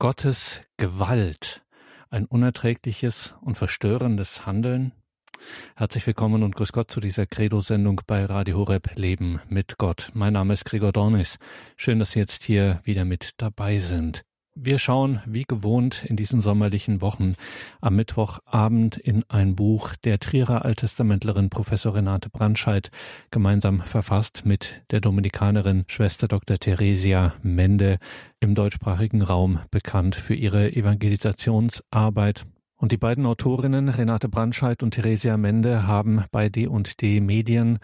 Gottes Gewalt ein unerträgliches und verstörendes Handeln? Herzlich willkommen und grüß Gott zu dieser Credo-Sendung bei Radio Horeb Leben mit Gott. Mein Name ist Gregor Dornis. Schön, dass Sie jetzt hier wieder mit dabei sind. Wir schauen wie gewohnt in diesen sommerlichen Wochen am Mittwochabend in ein Buch der Trierer Alttestamentlerin Professor Renate Brandscheid gemeinsam verfasst mit der Dominikanerin Schwester Dr. Theresia Mende im deutschsprachigen Raum bekannt für ihre Evangelisationsarbeit. Und die beiden Autorinnen Renate Brandscheid und Theresia Mende haben bei D&D Medien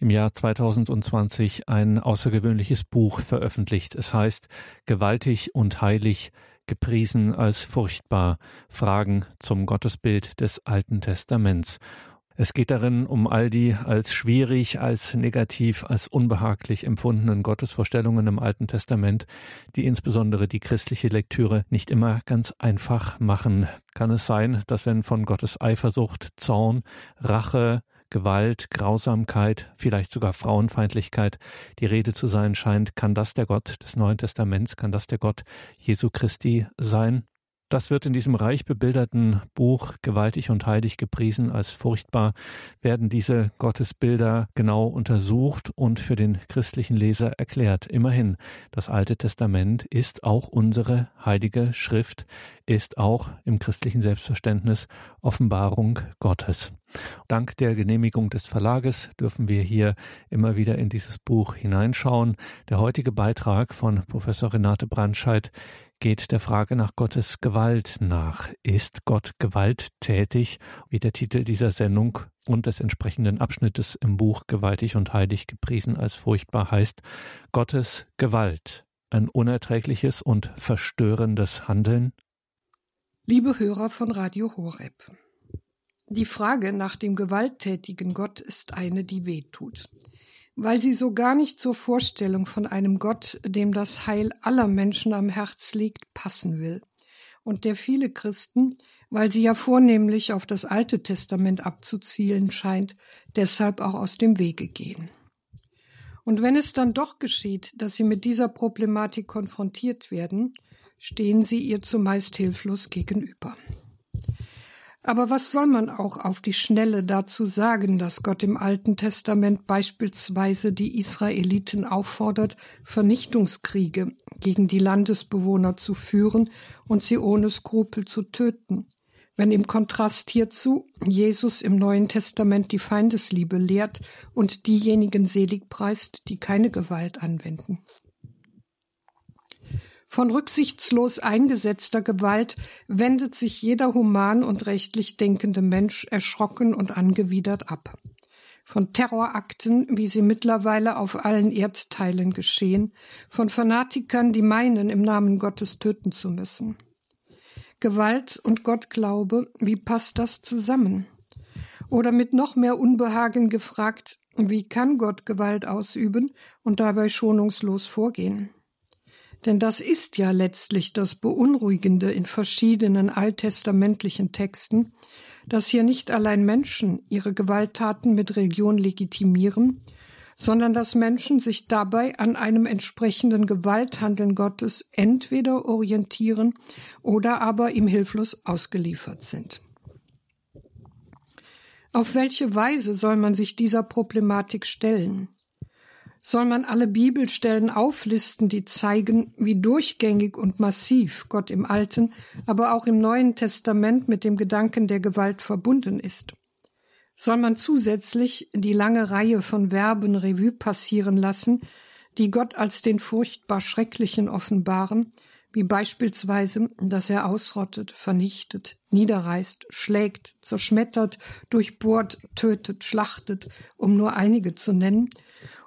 im Jahr 2020 ein außergewöhnliches Buch veröffentlicht. Es heißt Gewaltig und heilig, gepriesen als furchtbar, Fragen zum Gottesbild des Alten Testaments. Es geht darin um all die als schwierig, als negativ, als unbehaglich empfundenen Gottesvorstellungen im Alten Testament, die insbesondere die christliche Lektüre nicht immer ganz einfach machen. Kann es sein, dass wenn von Gottes Eifersucht, Zorn, Rache, Gewalt, Grausamkeit, vielleicht sogar Frauenfeindlichkeit die Rede zu sein scheint, kann das der Gott des Neuen Testaments, kann das der Gott Jesu Christi sein? Das wird in diesem reich bebilderten Buch gewaltig und heilig gepriesen als furchtbar, werden diese Gottesbilder genau untersucht und für den christlichen Leser erklärt. Immerhin, das Alte Testament ist auch unsere heilige Schrift, ist auch im christlichen Selbstverständnis Offenbarung Gottes. Dank der Genehmigung des Verlages dürfen wir hier immer wieder in dieses Buch hineinschauen. Der heutige Beitrag von Professor Renate Brandscheid geht der Frage nach Gottes Gewalt nach. Ist Gott gewalttätig, wie der Titel dieser Sendung und des entsprechenden Abschnittes im Buch Gewaltig und heilig gepriesen als furchtbar heißt, Gottes Gewalt, ein unerträgliches und verstörendes Handeln? Liebe Hörer von Radio Horeb. Die Frage nach dem gewalttätigen Gott ist eine, die weh tut, weil sie so gar nicht zur Vorstellung von einem Gott, dem das Heil aller Menschen am Herz liegt, passen will, und der viele Christen, weil sie ja vornehmlich auf das Alte Testament abzuzielen scheint, deshalb auch aus dem Wege gehen. Und wenn es dann doch geschieht, dass sie mit dieser Problematik konfrontiert werden, stehen sie ihr zumeist hilflos gegenüber. Aber was soll man auch auf die Schnelle dazu sagen, dass Gott im Alten Testament beispielsweise die Israeliten auffordert, Vernichtungskriege gegen die Landesbewohner zu führen und sie ohne Skrupel zu töten, wenn im Kontrast hierzu Jesus im Neuen Testament die Feindesliebe lehrt und diejenigen selig preist, die keine Gewalt anwenden. Von rücksichtslos eingesetzter Gewalt wendet sich jeder human und rechtlich denkende Mensch erschrocken und angewidert ab. Von Terrorakten, wie sie mittlerweile auf allen Erdteilen geschehen, von Fanatikern, die meinen, im Namen Gottes töten zu müssen. Gewalt und Gottglaube, wie passt das zusammen? Oder mit noch mehr Unbehagen gefragt, wie kann Gott Gewalt ausüben und dabei schonungslos vorgehen? Denn das ist ja letztlich das Beunruhigende in verschiedenen alttestamentlichen Texten, dass hier nicht allein Menschen ihre Gewalttaten mit Religion legitimieren, sondern dass Menschen sich dabei an einem entsprechenden Gewalthandeln Gottes entweder orientieren oder aber ihm hilflos ausgeliefert sind. Auf welche Weise soll man sich dieser Problematik stellen? Soll man alle Bibelstellen auflisten, die zeigen, wie durchgängig und massiv Gott im Alten, aber auch im Neuen Testament mit dem Gedanken der Gewalt verbunden ist. Soll man zusätzlich die lange Reihe von Verben Revue passieren lassen, die Gott als den furchtbar Schrecklichen offenbaren, wie beispielsweise, dass er ausrottet, vernichtet, niederreißt, schlägt, zerschmettert, durchbohrt, tötet, schlachtet, um nur einige zu nennen,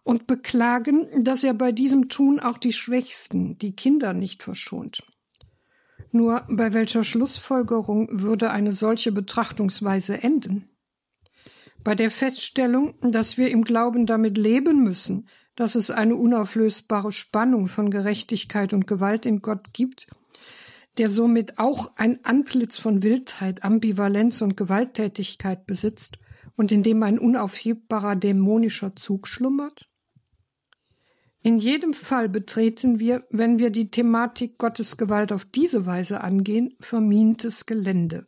und beklagen, dass er bei diesem Tun auch die Schwächsten, die Kinder nicht verschont. Nur bei welcher Schlussfolgerung würde eine solche Betrachtungsweise enden? Bei der Feststellung, dass wir im Glauben damit leben müssen, dass es eine unauflösbare Spannung von Gerechtigkeit und Gewalt in Gott gibt, der somit auch ein Antlitz von Wildheit, Ambivalenz und Gewalttätigkeit besitzt und in dem ein unaufhebbarer dämonischer Zug schlummert? In jedem Fall betreten wir, wenn wir die Thematik Gottes Gewalt auf diese Weise angehen, vermintes Gelände,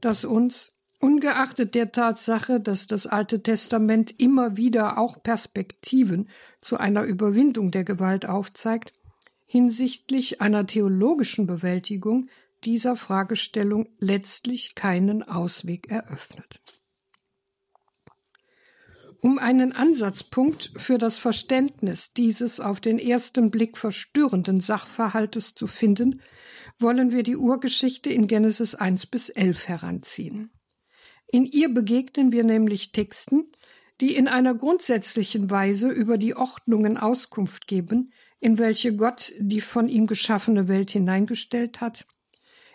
das uns, ungeachtet der Tatsache, dass das Alte Testament immer wieder auch Perspektiven zu einer Überwindung der Gewalt aufzeigt, hinsichtlich einer theologischen Bewältigung dieser Fragestellung letztlich keinen Ausweg eröffnet. Um einen Ansatzpunkt für das Verständnis dieses auf den ersten Blick verstörenden Sachverhaltes zu finden, wollen wir die Urgeschichte in Genesis 1 bis 11 heranziehen. In ihr begegnen wir nämlich Texten, die in einer grundsätzlichen Weise über die Ordnungen Auskunft geben, in welche Gott die von ihm geschaffene Welt hineingestellt hat,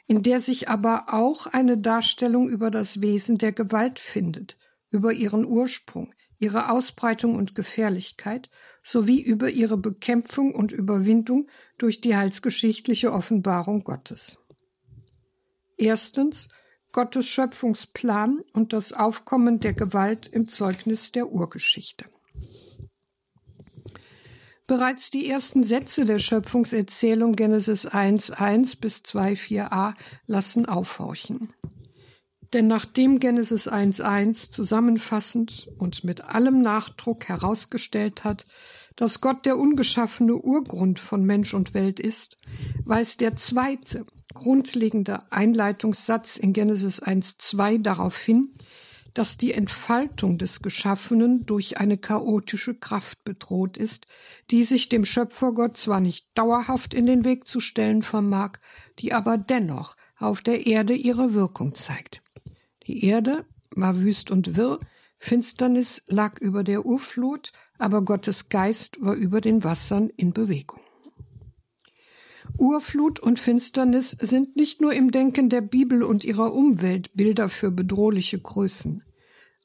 in der sich aber auch eine Darstellung über das Wesen der Gewalt findet, über ihren Ursprung, ihre Ausbreitung und Gefährlichkeit sowie über ihre Bekämpfung und Überwindung durch die heilsgeschichtliche Offenbarung Gottes. Erstens Gottes Schöpfungsplan und das Aufkommen der Gewalt im Zeugnis der Urgeschichte. Bereits die ersten Sätze der Schöpfungserzählung Genesis 1.1 bis 2.4a lassen aufhorchen. Denn nachdem Genesis 1.1 zusammenfassend und mit allem Nachdruck herausgestellt hat, dass Gott der ungeschaffene Urgrund von Mensch und Welt ist, weist der zweite, grundlegende Einleitungssatz in Genesis 1.2 darauf hin, dass die Entfaltung des Geschaffenen durch eine chaotische Kraft bedroht ist, die sich dem Schöpfergott zwar nicht dauerhaft in den Weg zu stellen vermag, die aber dennoch auf der Erde ihre Wirkung zeigt. Die Erde war wüst und wirr, Finsternis lag über der Urflut, aber Gottes Geist war über den Wassern in Bewegung. Urflut und Finsternis sind nicht nur im Denken der Bibel und ihrer Umwelt Bilder für bedrohliche Größen.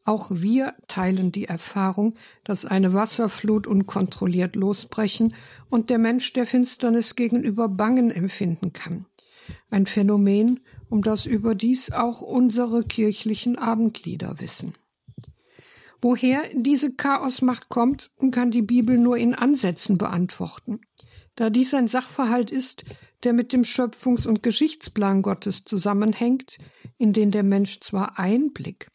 Auch wir teilen die Erfahrung, dass eine Wasserflut unkontrolliert losbrechen und der Mensch der Finsternis gegenüber Bangen empfinden kann. Ein Phänomen, um das überdies auch unsere kirchlichen Abendlieder wissen. Woher diese Chaosmacht kommt, kann die Bibel nur in Ansätzen beantworten. Da dies ein Sachverhalt ist, der mit dem Schöpfungs- und Geschichtsplan Gottes zusammenhängt, in den der Mensch zwar Einblick,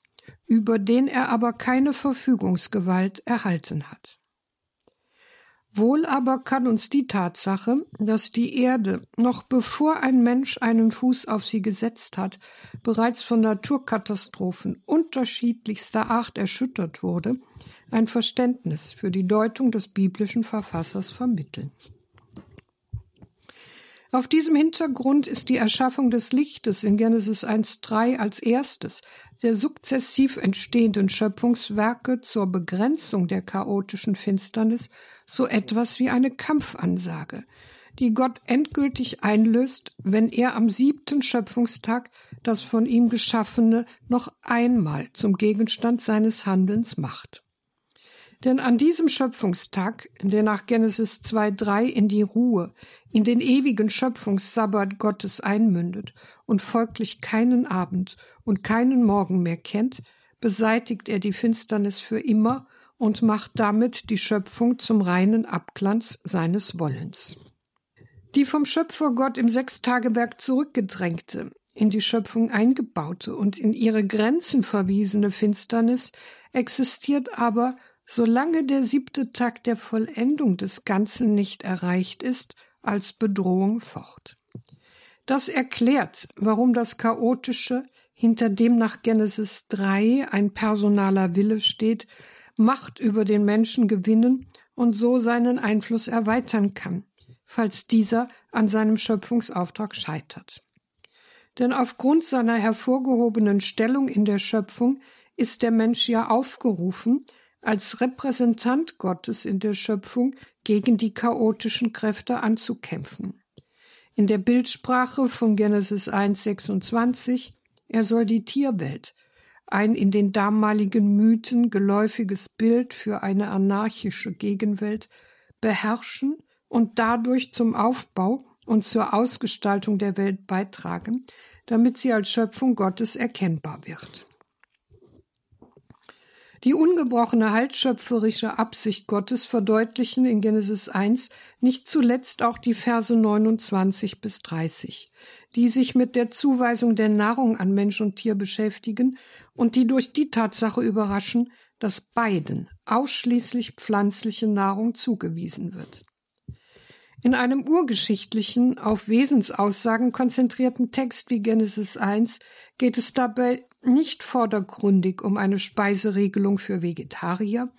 über den er aber keine Verfügungsgewalt erhalten hat. Wohl aber kann uns die Tatsache, dass die Erde, noch bevor ein Mensch einen Fuß auf sie gesetzt hat, bereits von Naturkatastrophen unterschiedlichster Art erschüttert wurde, ein Verständnis für die Deutung des biblischen Verfassers vermitteln. Auf diesem Hintergrund ist die Erschaffung des Lichtes in Genesis 1.3 als erstes der sukzessiv entstehenden Schöpfungswerke zur Begrenzung der chaotischen Finsternis so etwas wie eine Kampfansage, die Gott endgültig einlöst, wenn er am siebten Schöpfungstag das von ihm Geschaffene noch einmal zum Gegenstand seines Handelns macht. Denn an diesem Schöpfungstag, der nach Genesis 2.3 in die Ruhe, in den ewigen Schöpfungssabbat Gottes einmündet und folglich keinen Abend und keinen Morgen mehr kennt, beseitigt er die Finsternis für immer und macht damit die Schöpfung zum reinen Abglanz seines Wollens. Die vom Schöpfer Gott im Sechstagewerk zurückgedrängte, in die Schöpfung eingebaute und in ihre Grenzen verwiesene Finsternis existiert aber, solange der siebte Tag der Vollendung des Ganzen nicht erreicht ist, als Bedrohung fort. Das erklärt, warum das Chaotische, hinter dem nach Genesis 3 ein personaler Wille steht, Macht über den Menschen gewinnen und so seinen Einfluss erweitern kann, falls dieser an seinem Schöpfungsauftrag scheitert. Denn aufgrund seiner hervorgehobenen Stellung in der Schöpfung ist der Mensch ja aufgerufen, als Repräsentant Gottes in der Schöpfung gegen die chaotischen Kräfte anzukämpfen. In der Bildsprache von Genesis 1,26 er soll die Tierwelt, ein in den damaligen Mythen geläufiges Bild für eine anarchische Gegenwelt, beherrschen und dadurch zum Aufbau und zur Ausgestaltung der Welt beitragen, damit sie als Schöpfung Gottes erkennbar wird. Die ungebrochene haltschöpferische Absicht Gottes verdeutlichen in Genesis 1 nicht zuletzt auch die Verse 29 bis 30, die sich mit der Zuweisung der Nahrung an Mensch und Tier beschäftigen und die durch die Tatsache überraschen, dass beiden ausschließlich pflanzliche Nahrung zugewiesen wird. In einem urgeschichtlichen, auf Wesensaussagen konzentrierten Text wie Genesis 1 geht es dabei nicht vordergründig um eine Speiseregelung für Vegetarier,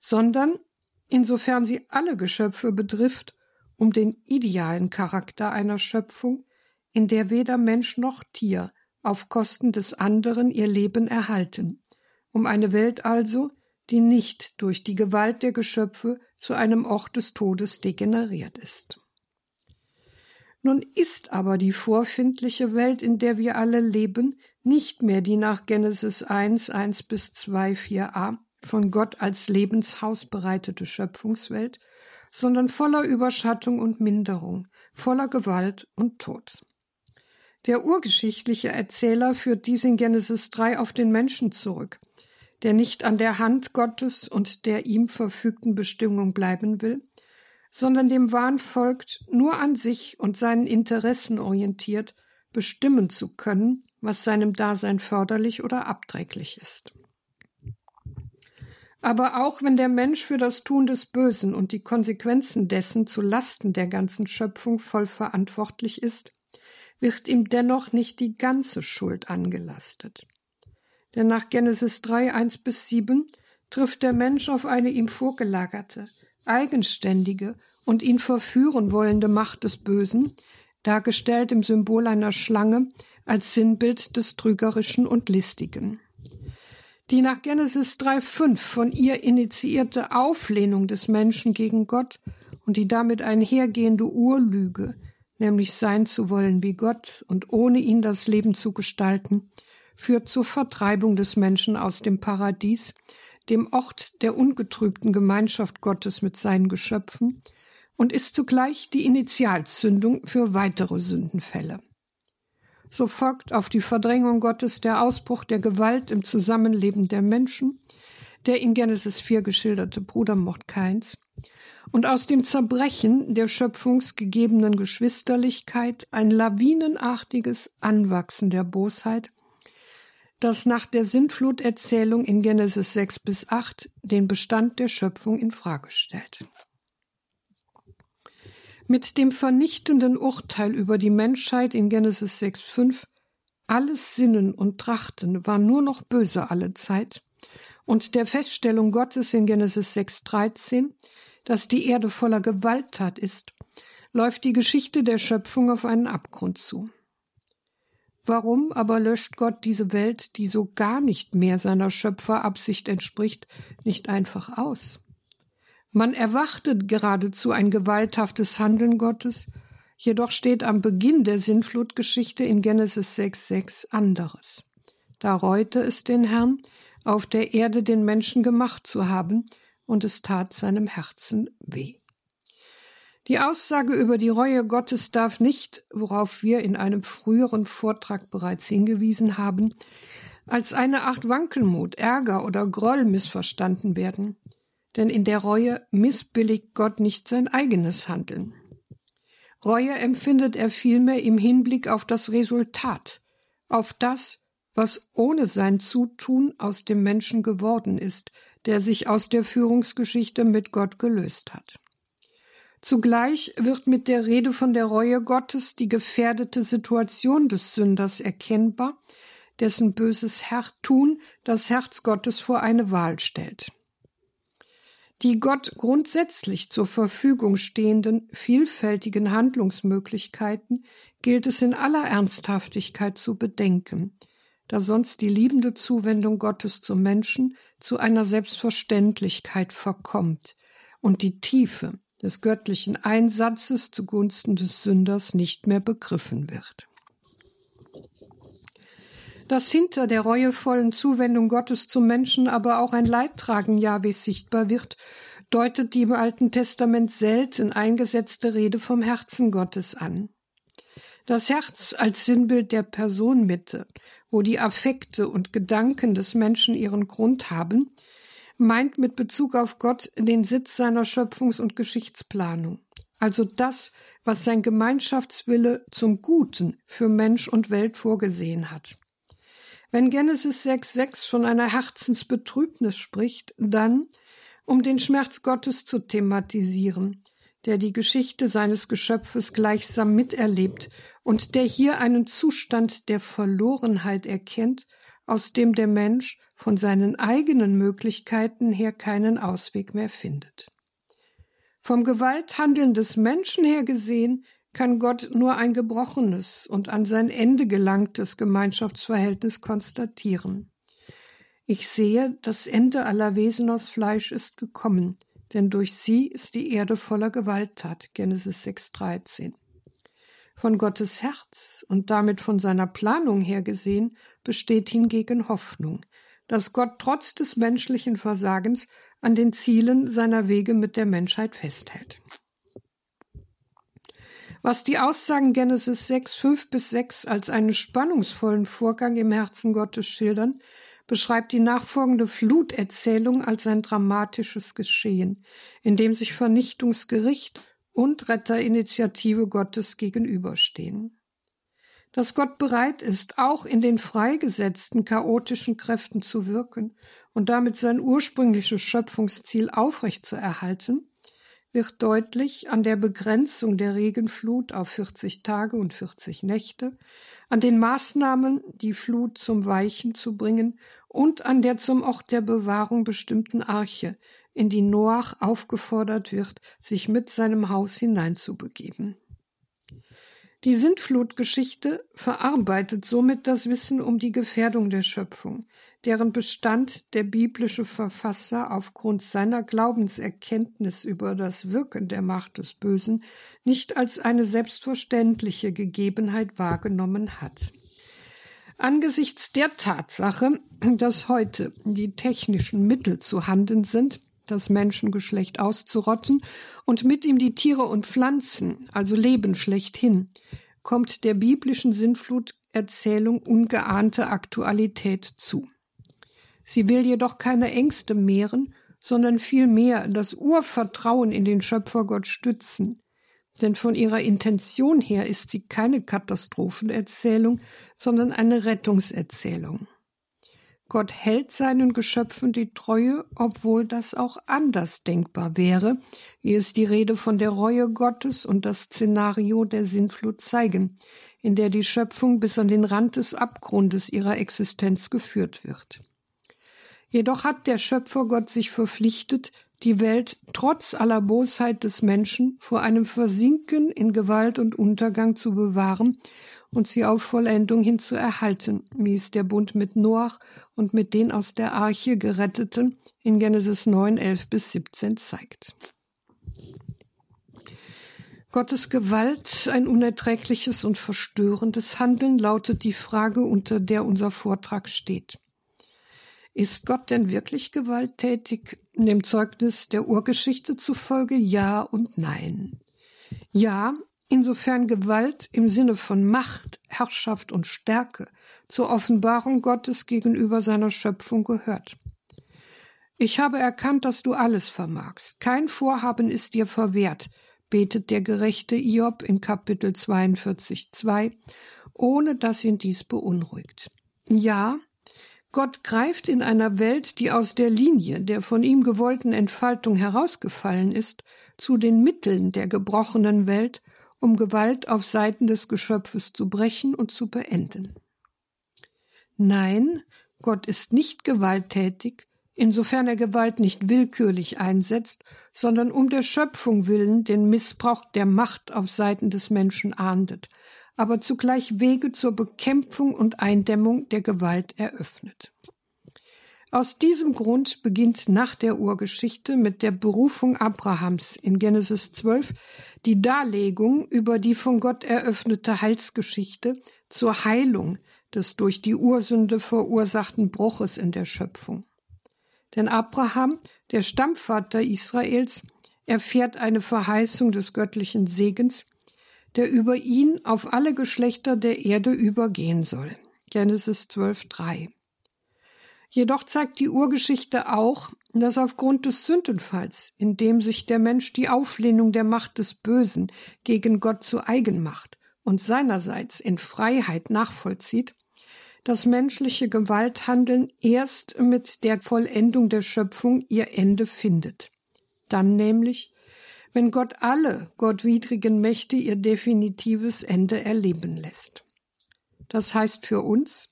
sondern, insofern sie alle Geschöpfe betrifft, um den idealen Charakter einer Schöpfung, in der weder Mensch noch Tier auf Kosten des anderen ihr Leben erhalten, um eine Welt also, die nicht durch die Gewalt der Geschöpfe zu einem Ort des Todes degeneriert ist. Nun ist aber die vorfindliche Welt, in der wir alle leben, nicht mehr die nach Genesis 1, 1 bis 2, 4a von Gott als Lebenshaus bereitete Schöpfungswelt, sondern voller Überschattung und Minderung, voller Gewalt und Tod. Der urgeschichtliche Erzähler führt dies in Genesis 3 auf den Menschen zurück, der nicht an der Hand Gottes und der ihm verfügten Bestimmung bleiben will, sondern dem Wahn folgt, nur an sich und seinen Interessen orientiert, bestimmen zu können, was seinem Dasein förderlich oder abträglich ist. Aber auch wenn der Mensch für das Tun des Bösen und die Konsequenzen dessen zu Lasten der ganzen Schöpfung voll verantwortlich ist, wird ihm dennoch nicht die ganze Schuld angelastet. Denn nach Genesis 3, 1 bis 7 trifft der Mensch auf eine ihm vorgelagerte, eigenständige und ihn verführen wollende Macht des Bösen, dargestellt im Symbol einer Schlange als Sinnbild des Trügerischen und Listigen. Die nach Genesis 3,5 von ihr initiierte Auflehnung des Menschen gegen Gott und die damit einhergehende Urlüge, nämlich sein zu wollen wie Gott und ohne ihn das Leben zu gestalten, führt zur Vertreibung des Menschen aus dem Paradies, dem Ort der ungetrübten Gemeinschaft Gottes mit seinen Geschöpfen und ist zugleich die Initialzündung für weitere Sündenfälle. So folgt auf die Verdrängung Gottes der Ausbruch der Gewalt im Zusammenleben der Menschen, der in Genesis 4 geschilderte Brudermord Kains, und aus dem Zerbrechen der schöpfungsgegebenen Geschwisterlichkeit ein lawinenartiges Anwachsen der Bosheit, das nach der Sintfluterzählung in Genesis 6 bis 8 den Bestand der Schöpfung in Frage stellt. Mit dem vernichtenden Urteil über die Menschheit in Genesis 6,5 alles Sinnen und Trachten war nur noch böse alle Zeit und der Feststellung Gottes in Genesis 6,13, dass die Erde voller Gewalttat ist, läuft die Geschichte der Schöpfung auf einen Abgrund zu. Warum aber löscht Gott diese Welt, die so gar nicht mehr seiner Schöpferabsicht entspricht, nicht einfach aus? Man erwartet geradezu ein gewalthaftes Handeln Gottes, jedoch steht am Beginn der Sintflutgeschichte in Genesis 6,6 anderes. Da reute es den Herrn, auf der Erde den Menschen gemacht zu haben, und es tat seinem Herzen weh. Die Aussage über die Reue Gottes darf nicht, worauf wir in einem früheren Vortrag bereits hingewiesen haben, als eine Art Wankelmut, Ärger oder Groll missverstanden werden denn in der Reue missbilligt Gott nicht sein eigenes Handeln. Reue empfindet er vielmehr im Hinblick auf das Resultat, auf das, was ohne sein Zutun aus dem Menschen geworden ist, der sich aus der Führungsgeschichte mit Gott gelöst hat. Zugleich wird mit der Rede von der Reue Gottes die gefährdete Situation des Sünders erkennbar, dessen böses Tun das Herz Gottes vor eine Wahl stellt. Die Gott grundsätzlich zur Verfügung stehenden vielfältigen Handlungsmöglichkeiten gilt es in aller Ernsthaftigkeit zu bedenken, da sonst die liebende Zuwendung Gottes zum Menschen zu einer Selbstverständlichkeit verkommt und die Tiefe des göttlichen Einsatzes zugunsten des Sünders nicht mehr begriffen wird. Dass hinter der reuevollen Zuwendung Gottes zum Menschen aber auch ein Leidtragen Jahwes sichtbar wird, deutet die im Alten Testament selten eingesetzte Rede vom Herzen Gottes an. Das Herz als Sinnbild der Personmitte, wo die Affekte und Gedanken des Menschen ihren Grund haben, meint mit Bezug auf Gott den Sitz seiner Schöpfungs- und Geschichtsplanung, also das, was sein Gemeinschaftswille zum Guten für Mensch und Welt vorgesehen hat. Wenn Genesis 6,6 von einer Herzensbetrübnis spricht, dann, um den Schmerz Gottes zu thematisieren, der die Geschichte seines Geschöpfes gleichsam miterlebt und der hier einen Zustand der Verlorenheit erkennt, aus dem der Mensch von seinen eigenen Möglichkeiten her keinen Ausweg mehr findet. Vom Gewalthandeln des Menschen her gesehen kann Gott nur ein gebrochenes und an sein Ende gelangtes Gemeinschaftsverhältnis konstatieren. Ich sehe, das Ende aller Wesen aus Fleisch ist gekommen, denn durch sie ist die Erde voller Gewalttat. Genesis 6,13. Von Gottes Herz und damit von seiner Planung her gesehen besteht hingegen Hoffnung, dass Gott trotz des menschlichen Versagens an den Zielen seiner Wege mit der Menschheit festhält. Was die Aussagen Genesis 6, 5 bis 6 als einen spannungsvollen Vorgang im Herzen Gottes schildern, beschreibt die nachfolgende Fluterzählung als ein dramatisches Geschehen, in dem sich Vernichtungsgericht und Retterinitiative Gottes gegenüberstehen. Dass Gott bereit ist, auch in den freigesetzten chaotischen Kräften zu wirken und damit sein ursprüngliches Schöpfungsziel aufrechtzuerhalten, wird deutlich an der Begrenzung der Regenflut auf 40 Tage und 40 Nächte, an den Maßnahmen, die Flut zum Weichen zu bringen und an der zum Ort der Bewahrung bestimmten Arche, in die Noach aufgefordert wird, sich mit seinem Haus hineinzubegeben. Die Sintflutgeschichte verarbeitet somit das Wissen um die Gefährdung der Schöpfung, deren Bestand der biblische Verfasser aufgrund seiner Glaubenserkenntnis über das Wirken der Macht des Bösen nicht als eine selbstverständliche Gegebenheit wahrgenommen hat. Angesichts der Tatsache, dass heute die technischen Mittel zu handen sind, das Menschengeschlecht auszurotten und mit ihm die Tiere und Pflanzen, also Leben schlechthin, kommt der biblischen Sinnfluterzählung ungeahnte Aktualität zu. Sie will jedoch keine Ängste mehren, sondern vielmehr das Urvertrauen in den Schöpfergott stützen, denn von ihrer Intention her ist sie keine Katastrophenerzählung, sondern eine Rettungserzählung. Gott hält seinen Geschöpfen die Treue, obwohl das auch anders denkbar wäre, wie es die Rede von der Reue Gottes und das Szenario der Sintflut zeigen, in der die Schöpfung bis an den Rand des Abgrundes ihrer Existenz geführt wird. Jedoch hat der Schöpfer Gott sich verpflichtet, die Welt trotz aller Bosheit des Menschen vor einem Versinken in Gewalt und Untergang zu bewahren und sie auf Vollendung hin zu erhalten, wie es der Bund mit Noach und mit den aus der Arche Geretteten in Genesis 9, 11 bis 17 zeigt. Gottes Gewalt, ein unerträgliches und verstörendes Handeln, lautet die Frage, unter der unser Vortrag steht. Ist Gott denn wirklich gewalttätig? Dem Zeugnis der Urgeschichte zufolge ja und nein. Ja, insofern Gewalt im Sinne von Macht, Herrschaft und Stärke zur Offenbarung Gottes gegenüber seiner Schöpfung gehört. Ich habe erkannt, dass du alles vermagst. Kein Vorhaben ist dir verwehrt, betet der gerechte Iob in Kapitel 42, 2, ohne dass ihn dies beunruhigt. Ja, Gott greift in einer Welt, die aus der Linie der von ihm gewollten Entfaltung herausgefallen ist, zu den Mitteln der gebrochenen Welt um Gewalt auf Seiten des Geschöpfes zu brechen und zu beenden. Nein, Gott ist nicht gewalttätig, insofern er Gewalt nicht willkürlich einsetzt, sondern um der Schöpfung willen den Missbrauch der Macht auf Seiten des Menschen ahndet, aber zugleich Wege zur Bekämpfung und Eindämmung der Gewalt eröffnet. Aus diesem Grund beginnt nach der Urgeschichte mit der Berufung Abrahams in Genesis 12 die Darlegung über die von Gott eröffnete Heilsgeschichte zur Heilung des durch die Ursünde verursachten Bruches in der Schöpfung. Denn Abraham, der Stammvater Israels, erfährt eine Verheißung des göttlichen Segens, der über ihn auf alle Geschlechter der Erde übergehen soll. Genesis 12, 3. Jedoch zeigt die Urgeschichte auch, dass aufgrund des Sündenfalls, in dem sich der Mensch die Auflehnung der Macht des Bösen gegen Gott zu eigen macht und seinerseits in Freiheit nachvollzieht, das menschliche Gewalthandeln erst mit der Vollendung der Schöpfung ihr Ende findet. Dann nämlich, wenn Gott alle gottwidrigen Mächte ihr definitives Ende erleben lässt. Das heißt für uns,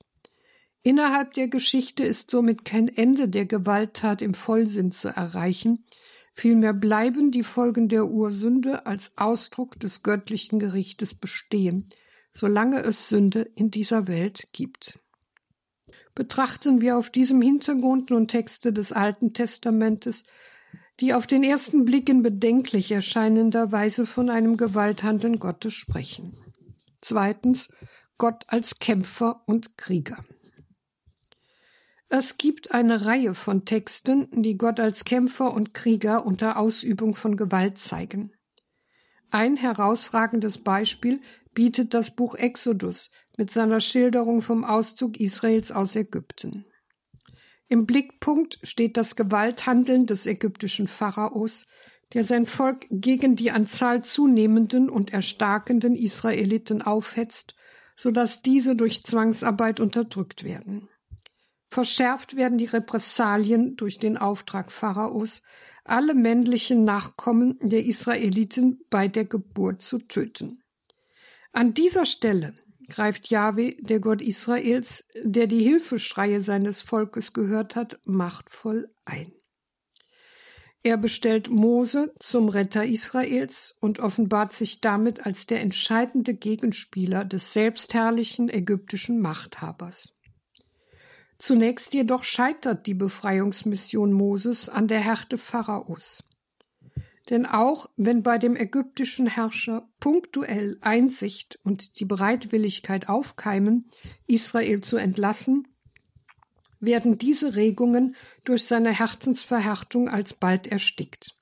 innerhalb der Geschichte ist somit kein Ende der Gewalttat im Vollsinn zu erreichen, vielmehr bleiben die Folgen der Ursünde als Ausdruck des göttlichen Gerichtes bestehen, solange es Sünde in dieser Welt gibt. Betrachten wir auf diesem Hintergrund nun Texte des Alten Testamentes, die auf den ersten Blick in bedenklich erscheinender Weise von einem Gewalthandeln Gottes sprechen. Zweitens Gott als Kämpfer und Krieger. Es gibt eine Reihe von Texten, die Gott als Kämpfer und Krieger unter Ausübung von Gewalt zeigen. Ein herausragendes Beispiel bietet das Buch Exodus mit seiner Schilderung vom Auszug Israels aus Ägypten. Im Blickpunkt steht das Gewalthandeln des ägyptischen Pharaos, der sein Volk gegen die an Zahl zunehmenden und erstarkenden Israeliten aufhetzt, so dass diese durch Zwangsarbeit unterdrückt werden. Verschärft werden die Repressalien durch den Auftrag Pharaos, alle männlichen Nachkommen der Israeliten bei der Geburt zu töten. An dieser Stelle greift Jahwe, der Gott Israels, der die Hilfeschreie seines Volkes gehört hat, machtvoll ein. Er bestellt Mose zum Retter Israels und offenbart sich damit als der entscheidende Gegenspieler des selbstherrlichen ägyptischen Machthabers. Zunächst jedoch scheitert die Befreiungsmission Moses an der Härte Pharaos. Denn auch wenn bei dem ägyptischen Herrscher punktuell Einsicht und die Bereitwilligkeit aufkeimen, Israel zu entlassen, werden diese Regungen durch seine Herzensverhärtung alsbald erstickt.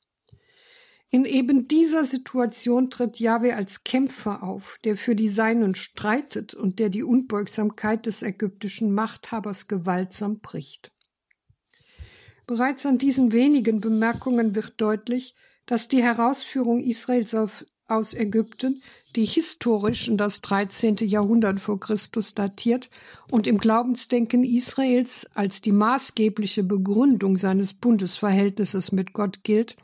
In eben dieser Situation tritt Jahwe als Kämpfer auf, der für die Seinen streitet und der die Unbeugsamkeit des ägyptischen Machthabers gewaltsam bricht. Bereits an diesen wenigen Bemerkungen wird deutlich, dass die Herausführung Israels aus Ägypten, die historisch in das 13. Jahrhundert vor Christus datiert und im Glaubensdenken Israels als die maßgebliche Begründung seines Bundesverhältnisses mit Gott gilt,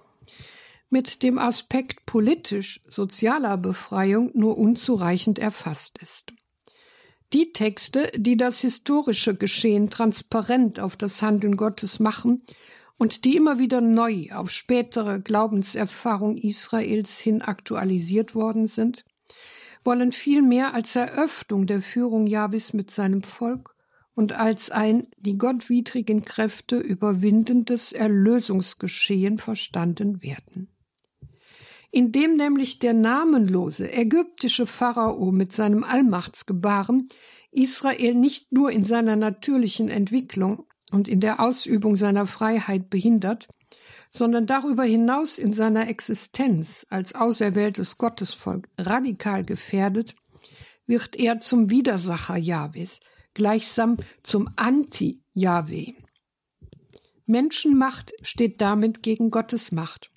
mit dem Aspekt politisch-sozialer Befreiung nur unzureichend erfasst ist. Die Texte, die das historische Geschehen transparent auf das Handeln Gottes machen und die immer wieder neu auf spätere Glaubenserfahrung Israels hin aktualisiert worden sind, wollen viel mehr als Eröffnung der Führung Jahwes mit seinem Volk und als ein die gottwidrigen Kräfte überwindendes Erlösungsgeschehen verstanden werden. Indem nämlich der namenlose ägyptische Pharao mit seinem Allmachtsgebaren Israel nicht nur in seiner natürlichen Entwicklung, und in der Ausübung seiner Freiheit behindert, sondern darüber hinaus in seiner Existenz als auserwähltes Gottesvolk radikal gefährdet, wird er zum Widersacher Jahwes, gleichsam zum Anti-Jahwe. Menschenmacht steht damit gegen Gottes Macht.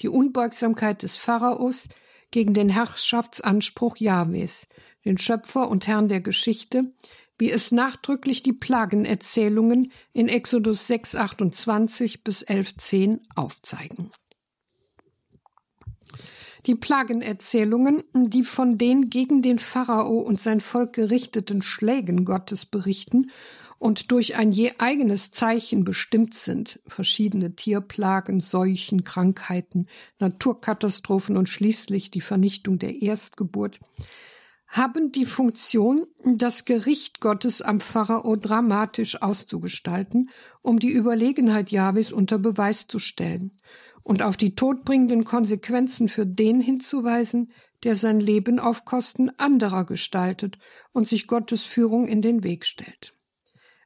Die Unbeugsamkeit des Pharaos gegen den Herrschaftsanspruch Jahwes, den Schöpfer und Herrn der Geschichte, wie es nachdrücklich die Plagenerzählungen in Exodus 6, 28 bis 11, 10 aufzeigen. Die Plagenerzählungen, die von den gegen den Pharao und sein Volk gerichteten Schlägen Gottes berichten und durch ein je eigenes Zeichen bestimmt sind, verschiedene Tierplagen, Seuchen, Krankheiten, Naturkatastrophen und schließlich die Vernichtung der Erstgeburt, haben die Funktion, das Gericht Gottes am Pharao dramatisch auszugestalten, um die Überlegenheit Jahwes unter Beweis zu stellen und auf die todbringenden Konsequenzen für den hinzuweisen, der sein Leben auf Kosten anderer gestaltet und sich Gottes Führung in den Weg stellt.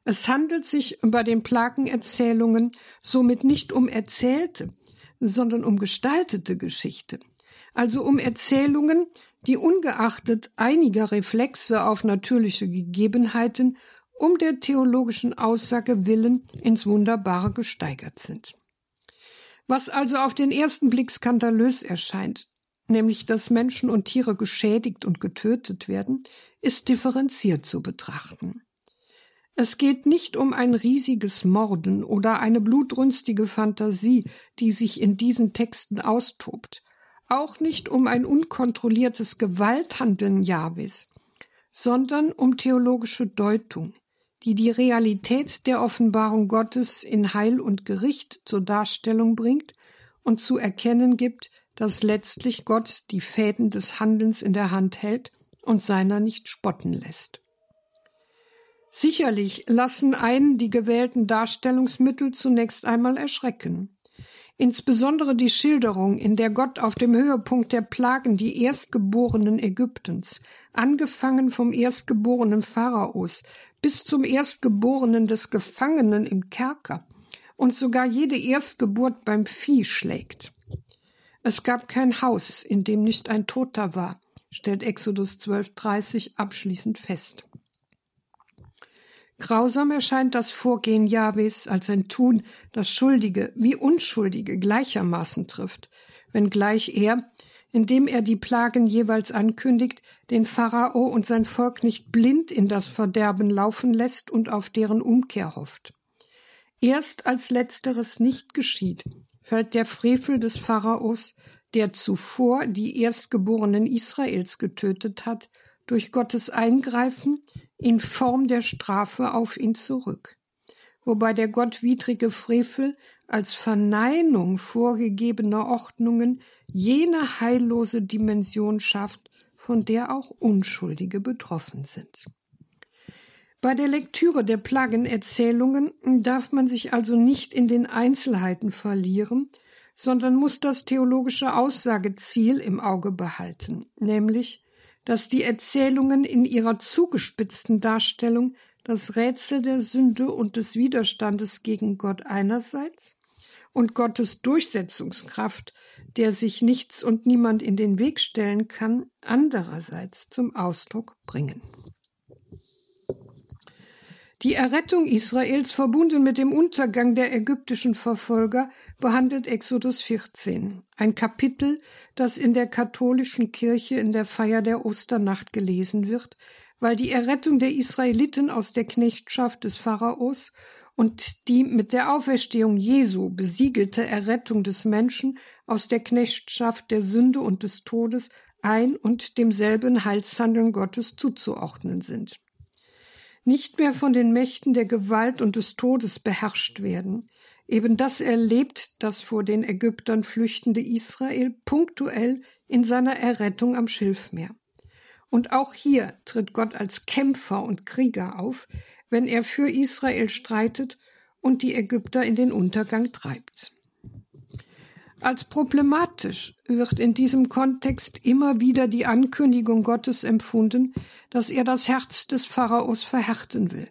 Es handelt sich bei den Plagenerzählungen somit nicht um erzählte, sondern um gestaltete Geschichte, also um Erzählungen, die ungeachtet einiger Reflexe auf natürliche Gegebenheiten um der theologischen Aussage willen ins Wunderbare gesteigert sind. Was also auf den ersten Blick skandalös erscheint, nämlich dass Menschen und Tiere geschädigt und getötet werden, ist differenziert zu betrachten. Es geht nicht um ein riesiges Morden oder eine blutrünstige Fantasie, die sich in diesen Texten austobt, auch nicht um ein unkontrolliertes Gewalthandeln Jahwes, sondern um theologische Deutung, die die Realität der Offenbarung Gottes in Heil und Gericht zur Darstellung bringt und zu erkennen gibt, dass letztlich Gott die Fäden des Handelns in der Hand hält und seiner nicht spotten lässt. Sicherlich lassen einen die gewählten Darstellungsmittel zunächst einmal erschrecken. Insbesondere die Schilderung, in der Gott auf dem Höhepunkt der Plagen die Erstgeborenen Ägyptens, angefangen vom Erstgeborenen Pharaos bis zum Erstgeborenen des Gefangenen im Kerker und sogar jede Erstgeburt beim Vieh schlägt. Es gab kein Haus, in dem nicht ein Toter war, stellt Exodus 12,30 abschließend fest. Grausam erscheint das Vorgehen Jahwes als ein Tun, das Schuldige wie Unschuldige gleichermaßen trifft, wenngleich er, indem er die Plagen jeweils ankündigt, den Pharao und sein Volk nicht blind in das Verderben laufen lässt und auf deren Umkehr hofft. Erst als letzteres nicht geschieht, fällt der Frevel des Pharaos, der zuvor die Erstgeborenen Israels getötet hat, durch Gottes Eingreifen in Form der Strafe auf ihn zurück, wobei der gottwidrige Frevel als Verneinung vorgegebener Ordnungen jene heillose Dimension schafft, von der auch Unschuldige betroffen sind. Bei der Lektüre der Plagenerzählungen darf man sich also nicht in den Einzelheiten verlieren, sondern muss das theologische Aussageziel im Auge behalten, nämlich dass die Erzählungen in ihrer zugespitzten Darstellung das Rätsel der Sünde und des Widerstandes gegen Gott einerseits und Gottes Durchsetzungskraft, der sich nichts und niemand in den Weg stellen kann, andererseits zum Ausdruck bringen. Die Errettung Israels verbunden mit dem Untergang der ägyptischen Verfolger behandelt Exodus 14, ein Kapitel, das in der katholischen Kirche in der Feier der Osternacht gelesen wird, weil die Errettung der Israeliten aus der Knechtschaft des Pharaos und die mit der Auferstehung Jesu besiegelte Errettung des Menschen aus der Knechtschaft der Sünde und des Todes ein und demselben Heilshandeln Gottes zuzuordnen sind nicht mehr von den Mächten der Gewalt und des Todes beherrscht werden. Eben das erlebt das vor den Ägyptern flüchtende Israel punktuell in seiner Errettung am Schilfmeer. Und auch hier tritt Gott als Kämpfer und Krieger auf, wenn er für Israel streitet und die Ägypter in den Untergang treibt. Als problematisch wird in diesem Kontext immer wieder die Ankündigung Gottes empfunden, dass er das Herz des Pharaos verhärten will.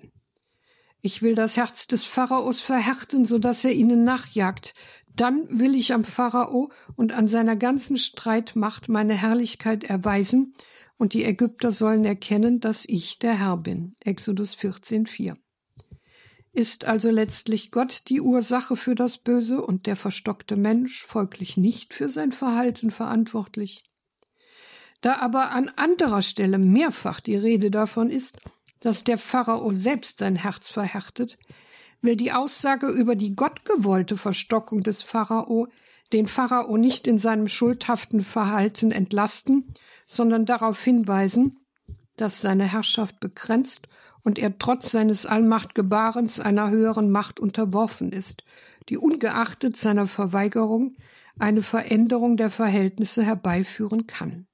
Ich will das Herz des Pharaos verhärten, so dass er ihnen nachjagt. Dann will ich am Pharao und an seiner ganzen Streitmacht meine Herrlichkeit erweisen, und die Ägypter sollen erkennen, dass ich der Herr bin. Exodus 14,4. Ist also letztlich Gott die Ursache für das Böse und der verstockte Mensch folglich nicht für sein Verhalten verantwortlich? Da aber an anderer Stelle mehrfach die Rede davon ist, dass der Pharao selbst sein Herz verhärtet, will die Aussage über die gottgewollte Verstockung des Pharao den Pharao nicht in seinem schuldhaften Verhalten entlasten, sondern darauf hinweisen, dass seine Herrschaft begrenzt und er trotz seines Allmachtgebarens einer höheren Macht unterworfen ist, die ungeachtet seiner Verweigerung eine Veränderung der Verhältnisse herbeiführen kann.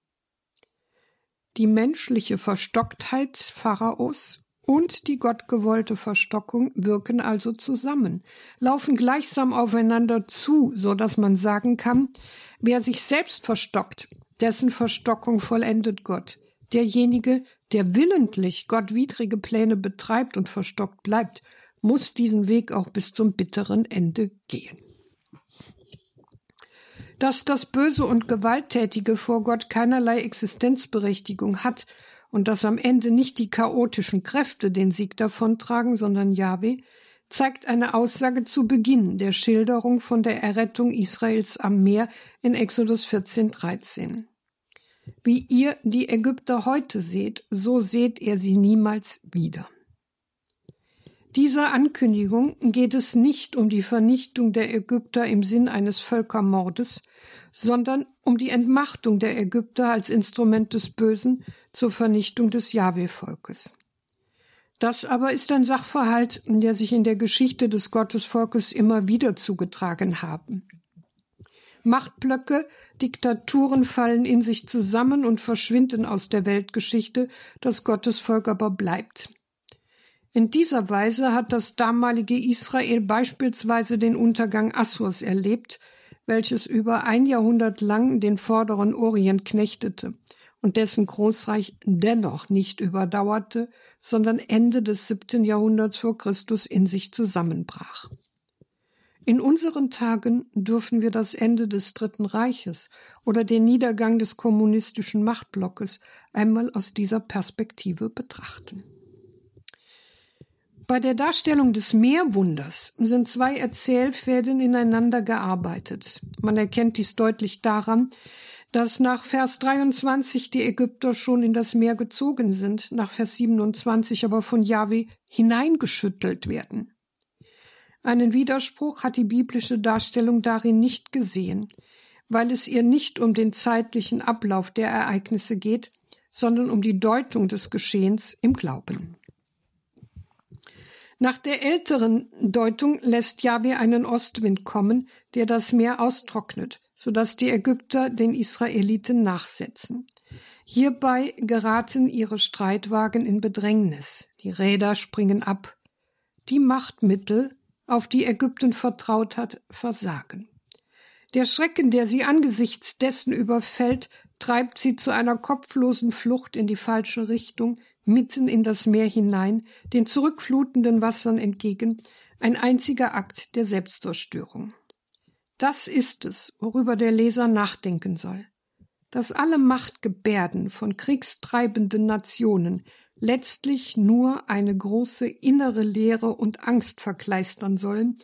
Die menschliche Verstocktheit Pharaos und die gottgewollte Verstockung wirken also zusammen, laufen gleichsam aufeinander zu, so dass man sagen kann, wer sich selbst verstockt, dessen Verstockung vollendet Gott. Derjenige, der willentlich gottwidrige Pläne betreibt und verstockt bleibt, muss diesen Weg auch bis zum bitteren Ende gehen. Dass das Böse und Gewalttätige vor Gott keinerlei Existenzberechtigung hat und dass am Ende nicht die chaotischen Kräfte den Sieg davontragen, sondern Jahwe, zeigt eine Aussage zu Beginn der Schilderung von der Errettung Israels am Meer in Exodus 14, 13. Wie ihr die Ägypter heute seht, so seht ihr sie niemals wieder. Dieser Ankündigung geht es nicht um die Vernichtung der Ägypter im Sinn eines Völkermordes, sondern um die Entmachtung der Ägypter als Instrument des Bösen zur Vernichtung des Jahwe-Volkes. Das aber ist ein Sachverhalt, der sich in der Geschichte des Gottesvolkes immer wieder zugetragen haben. Machtblöcke, Diktaturen fallen in sich zusammen und verschwinden aus der Weltgeschichte, das Gottesvolk aber bleibt. In dieser Weise hat das damalige Israel beispielsweise den Untergang Assurs erlebt, welches über ein Jahrhundert lang den vorderen Orient knechtete und dessen Großreich dennoch nicht überdauerte, sondern Ende des siebten Jahrhunderts vor Christus in sich zusammenbrach. In unseren Tagen dürfen wir das Ende des Dritten Reiches oder den Niedergang des kommunistischen Machtblockes einmal aus dieser Perspektive betrachten. Bei der Darstellung des Meerwunders sind zwei Erzählfäden ineinander gearbeitet. Man erkennt dies deutlich daran, dass nach Vers 23 die Ägypter schon in das Meer gezogen sind, nach Vers 27 aber von Yahweh hineingeschüttelt werden. Einen Widerspruch hat die biblische Darstellung darin nicht gesehen, weil es ihr nicht um den zeitlichen Ablauf der Ereignisse geht, sondern um die Deutung des Geschehens im Glauben. Nach der älteren Deutung lässt Jahwe einen Ostwind kommen, der das Meer austrocknet, so dass die Ägypter den Israeliten nachsetzen. Hierbei geraten ihre Streitwagen in Bedrängnis, die Räder springen ab. Die Machtmittel auf die Ägypten vertraut hat, versagen. Der Schrecken, der sie angesichts dessen überfällt, treibt sie zu einer kopflosen Flucht in die falsche Richtung, mitten in das Meer hinein, den zurückflutenden Wassern entgegen, ein einziger Akt der Selbstzerstörung. Das ist es, worüber der Leser nachdenken soll. Dass alle Machtgebärden von kriegstreibenden Nationen letztlich nur eine große innere Leere und Angst verkleistern sollen,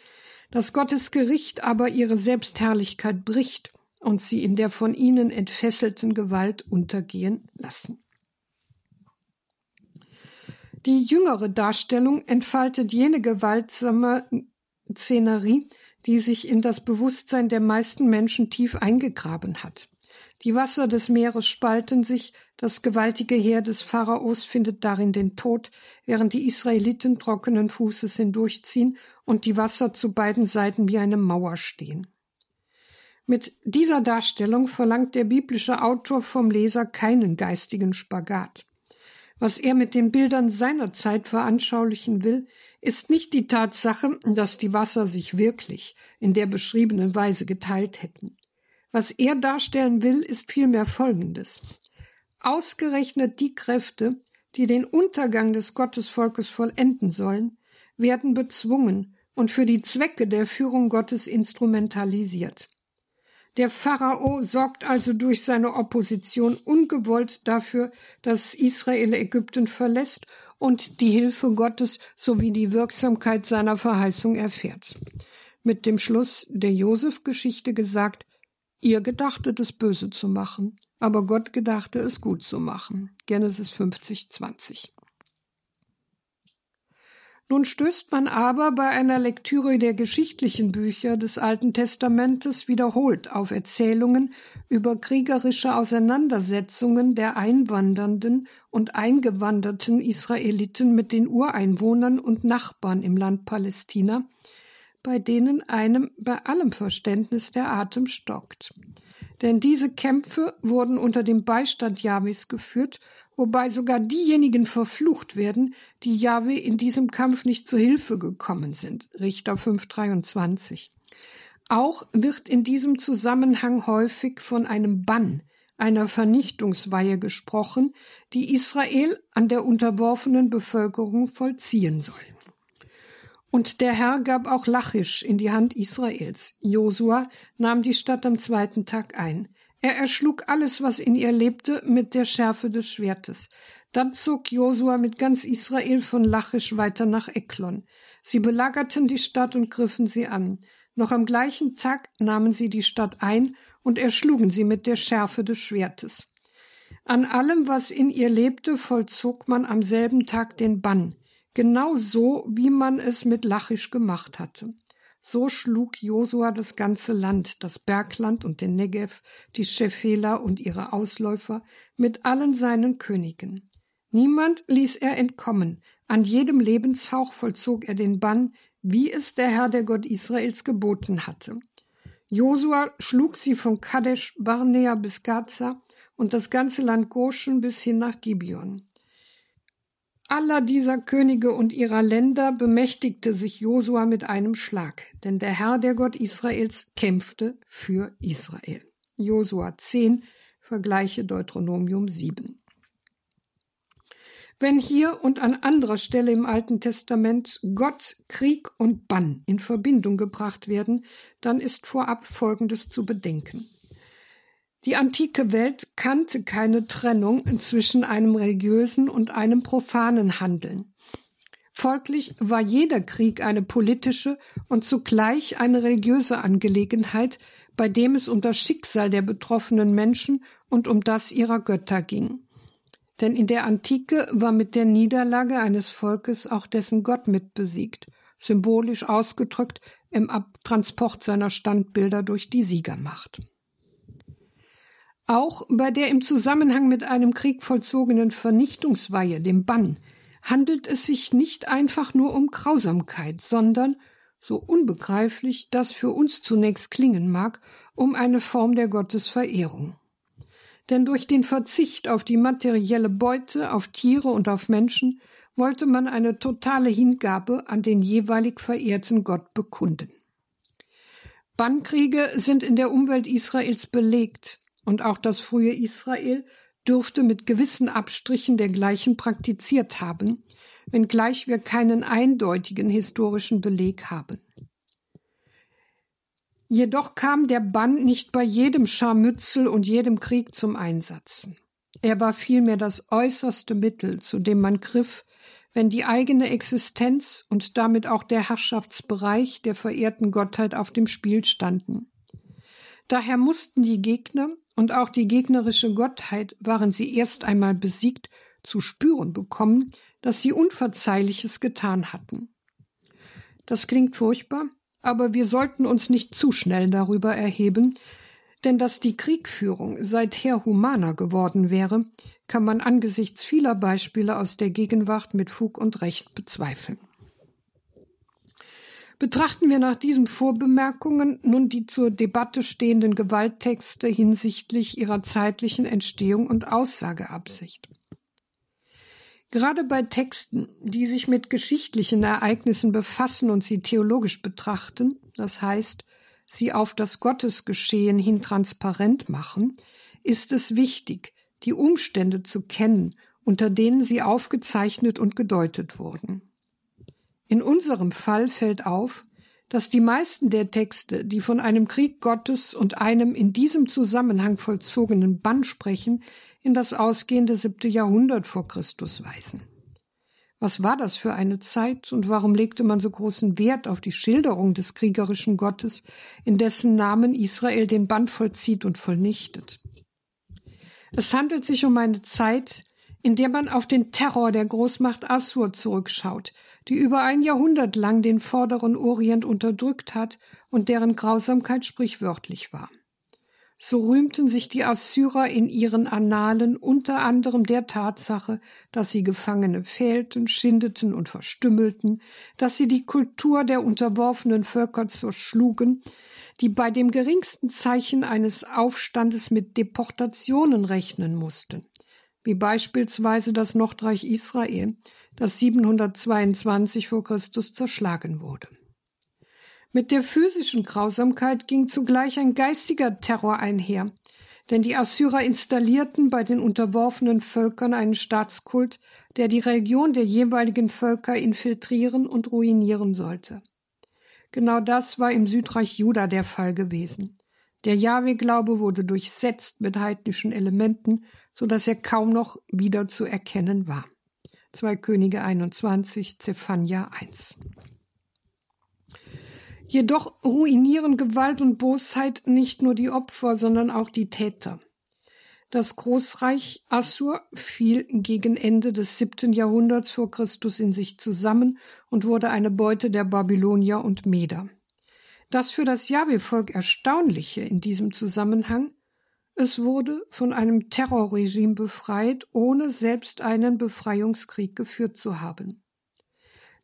dass Gottes Gericht aber ihre Selbstherrlichkeit bricht und sie in der von ihnen entfesselten Gewalt untergehen lassen. Die jüngere Darstellung entfaltet jene gewaltsame Szenerie, die sich in das Bewusstsein der meisten Menschen tief eingegraben hat. Die Wasser des Meeres spalten sich, das gewaltige Heer des Pharaos findet darin den Tod, während die Israeliten trockenen Fußes hindurchziehen und die Wasser zu beiden Seiten wie eine Mauer stehen. Mit dieser Darstellung verlangt der biblische Autor vom Leser keinen geistigen Spagat. Was er mit den Bildern seiner Zeit veranschaulichen will, ist nicht die Tatsache, dass die Wasser sich wirklich in der beschriebenen Weise geteilt hätten. Was er darstellen will, ist vielmehr Folgendes. Ausgerechnet die Kräfte, die den Untergang des Gottesvolkes vollenden sollen, werden bezwungen und für die Zwecke der Führung Gottes instrumentalisiert. Der Pharao sorgt also durch seine Opposition ungewollt dafür, dass Israel Ägypten verlässt und die Hilfe Gottes sowie die Wirksamkeit seiner Verheißung erfährt. Mit dem Schluss der Josef-Geschichte gesagt, Ihr gedachtet es böse zu machen, aber Gott gedachte es gut zu machen. Genesis 50, 20. Nun stößt man aber bei einer Lektüre der geschichtlichen Bücher des Alten Testamentes wiederholt auf Erzählungen über kriegerische Auseinandersetzungen der einwandernden und eingewanderten Israeliten mit den Ureinwohnern und Nachbarn im Land Palästina, bei denen einem bei allem Verständnis der Atem stockt. Denn diese Kämpfe wurden unter dem Beistand Jahwes geführt, wobei sogar diejenigen verflucht werden, die Jahwe in diesem Kampf nicht zu Hilfe gekommen sind. Richter 523. Auch wird in diesem Zusammenhang häufig von einem Bann, einer Vernichtungsweihe gesprochen, die Israel an der unterworfenen Bevölkerung vollziehen soll. Und der Herr gab auch Lachisch in die Hand Israels. Josua nahm die Stadt am zweiten Tag ein. Er erschlug alles, was in ihr lebte, mit der Schärfe des Schwertes. Dann zog Josua mit ganz Israel von Lachisch weiter nach Eklon. Sie belagerten die Stadt und griffen sie an. Noch am gleichen Tag nahmen sie die Stadt ein und erschlugen sie mit der Schärfe des Schwertes. An allem, was in ihr lebte, vollzog man am selben Tag den Bann, genau so, wie man es mit Lachisch gemacht hatte. So schlug Josua das ganze Land, das Bergland und den Negev, die Shephela und ihre Ausläufer, mit allen seinen Königen. Niemand ließ er entkommen, an jedem Lebenshauch vollzog er den Bann, wie es der Herr der Gott Israels geboten hatte. Josua schlug sie von Kadesh Barnea bis Gaza und das ganze Land Goshen bis hin nach Gibeon. Aller dieser Könige und ihrer Länder bemächtigte sich Josua mit einem Schlag, denn der Herr, der Gott Israels, kämpfte für Israel. Josua 10, Vergleiche Deuteronomium 7. Wenn hier und an anderer Stelle im Alten Testament Gott, Krieg und Bann in Verbindung gebracht werden, dann ist vorab Folgendes zu bedenken. Die antike Welt kannte keine Trennung zwischen einem religiösen und einem profanen Handeln. Folglich war jeder Krieg eine politische und zugleich eine religiöse Angelegenheit, bei dem es um das Schicksal der betroffenen Menschen und um das ihrer Götter ging. Denn in der Antike war mit der Niederlage eines Volkes auch dessen Gott mitbesiegt, symbolisch ausgedrückt im Abtransport seiner Standbilder durch die Siegermacht. Auch bei der im Zusammenhang mit einem Krieg vollzogenen Vernichtungsweihe, dem Bann, handelt es sich nicht einfach nur um Grausamkeit, sondern, so unbegreiflich das für uns zunächst klingen mag, um eine Form der Gottesverehrung. Denn durch den Verzicht auf die materielle Beute, auf Tiere und auf Menschen wollte man eine totale Hingabe an den jeweilig verehrten Gott bekunden. Bannkriege sind in der Umwelt Israels belegt, und auch das frühe Israel dürfte mit gewissen Abstrichen dergleichen praktiziert haben, wenngleich wir keinen eindeutigen historischen Beleg haben. Jedoch kam der Bann nicht bei jedem Scharmützel und jedem Krieg zum Einsatz. Er war vielmehr das äußerste Mittel, zu dem man griff, wenn die eigene Existenz und damit auch der Herrschaftsbereich der verehrten Gottheit auf dem Spiel standen. Daher mussten die Gegner und auch die gegnerische Gottheit waren sie erst einmal besiegt, zu spüren bekommen, dass sie Unverzeihliches getan hatten. Das klingt furchtbar, aber wir sollten uns nicht zu schnell darüber erheben, denn dass die Kriegführung seither humaner geworden wäre, kann man angesichts vieler Beispiele aus der Gegenwart mit Fug und Recht bezweifeln. Betrachten wir nach diesen Vorbemerkungen nun die zur Debatte stehenden Gewalttexte hinsichtlich ihrer zeitlichen Entstehung und Aussageabsicht. Gerade bei Texten, die sich mit geschichtlichen Ereignissen befassen und sie theologisch betrachten, das heißt, sie auf das Gottesgeschehen hin transparent machen, ist es wichtig, die Umstände zu kennen, unter denen sie aufgezeichnet und gedeutet wurden. In unserem Fall fällt auf, dass die meisten der Texte, die von einem Krieg Gottes und einem in diesem Zusammenhang vollzogenen Bann sprechen, in das ausgehende siebte Jahrhundert vor Christus weisen. Was war das für eine Zeit und warum legte man so großen Wert auf die Schilderung des kriegerischen Gottes, in dessen Namen Israel den Bann vollzieht und vollnichtet? Es handelt sich um eine Zeit, in der man auf den Terror der Großmacht Assur zurückschaut, die über ein Jahrhundert lang den vorderen Orient unterdrückt hat und deren Grausamkeit sprichwörtlich war. So rühmten sich die Assyrer in ihren Annalen unter anderem der Tatsache, dass sie Gefangene fehlten, schindeten und verstümmelten, dass sie die Kultur der unterworfenen Völker zerschlugen, die bei dem geringsten Zeichen eines Aufstandes mit Deportationen rechnen mussten, wie beispielsweise das Nordreich Israel, das 722 vor Christus zerschlagen wurde. Mit der physischen Grausamkeit ging zugleich ein geistiger Terror einher, denn die Assyrer installierten bei den unterworfenen Völkern einen Staatskult, der die Religion der jeweiligen Völker infiltrieren und ruinieren sollte. Genau das war im Südreich Juda der Fall gewesen. Der Jahwe-Glaube wurde durchsetzt mit heidnischen Elementen, so dass er kaum noch wieder zu erkennen war. 2 Könige 21, Zephania 1. Jedoch ruinieren Gewalt und Bosheit nicht nur die Opfer, sondern auch die Täter. Das Großreich Assur fiel gegen Ende des siebten Jahrhunderts vor Christus in sich zusammen und wurde eine Beute der Babylonier und Meder. Das für das Jahwe-Volk Erstaunliche in diesem Zusammenhang, es wurde von einem Terrorregime befreit, ohne selbst einen Befreiungskrieg geführt zu haben.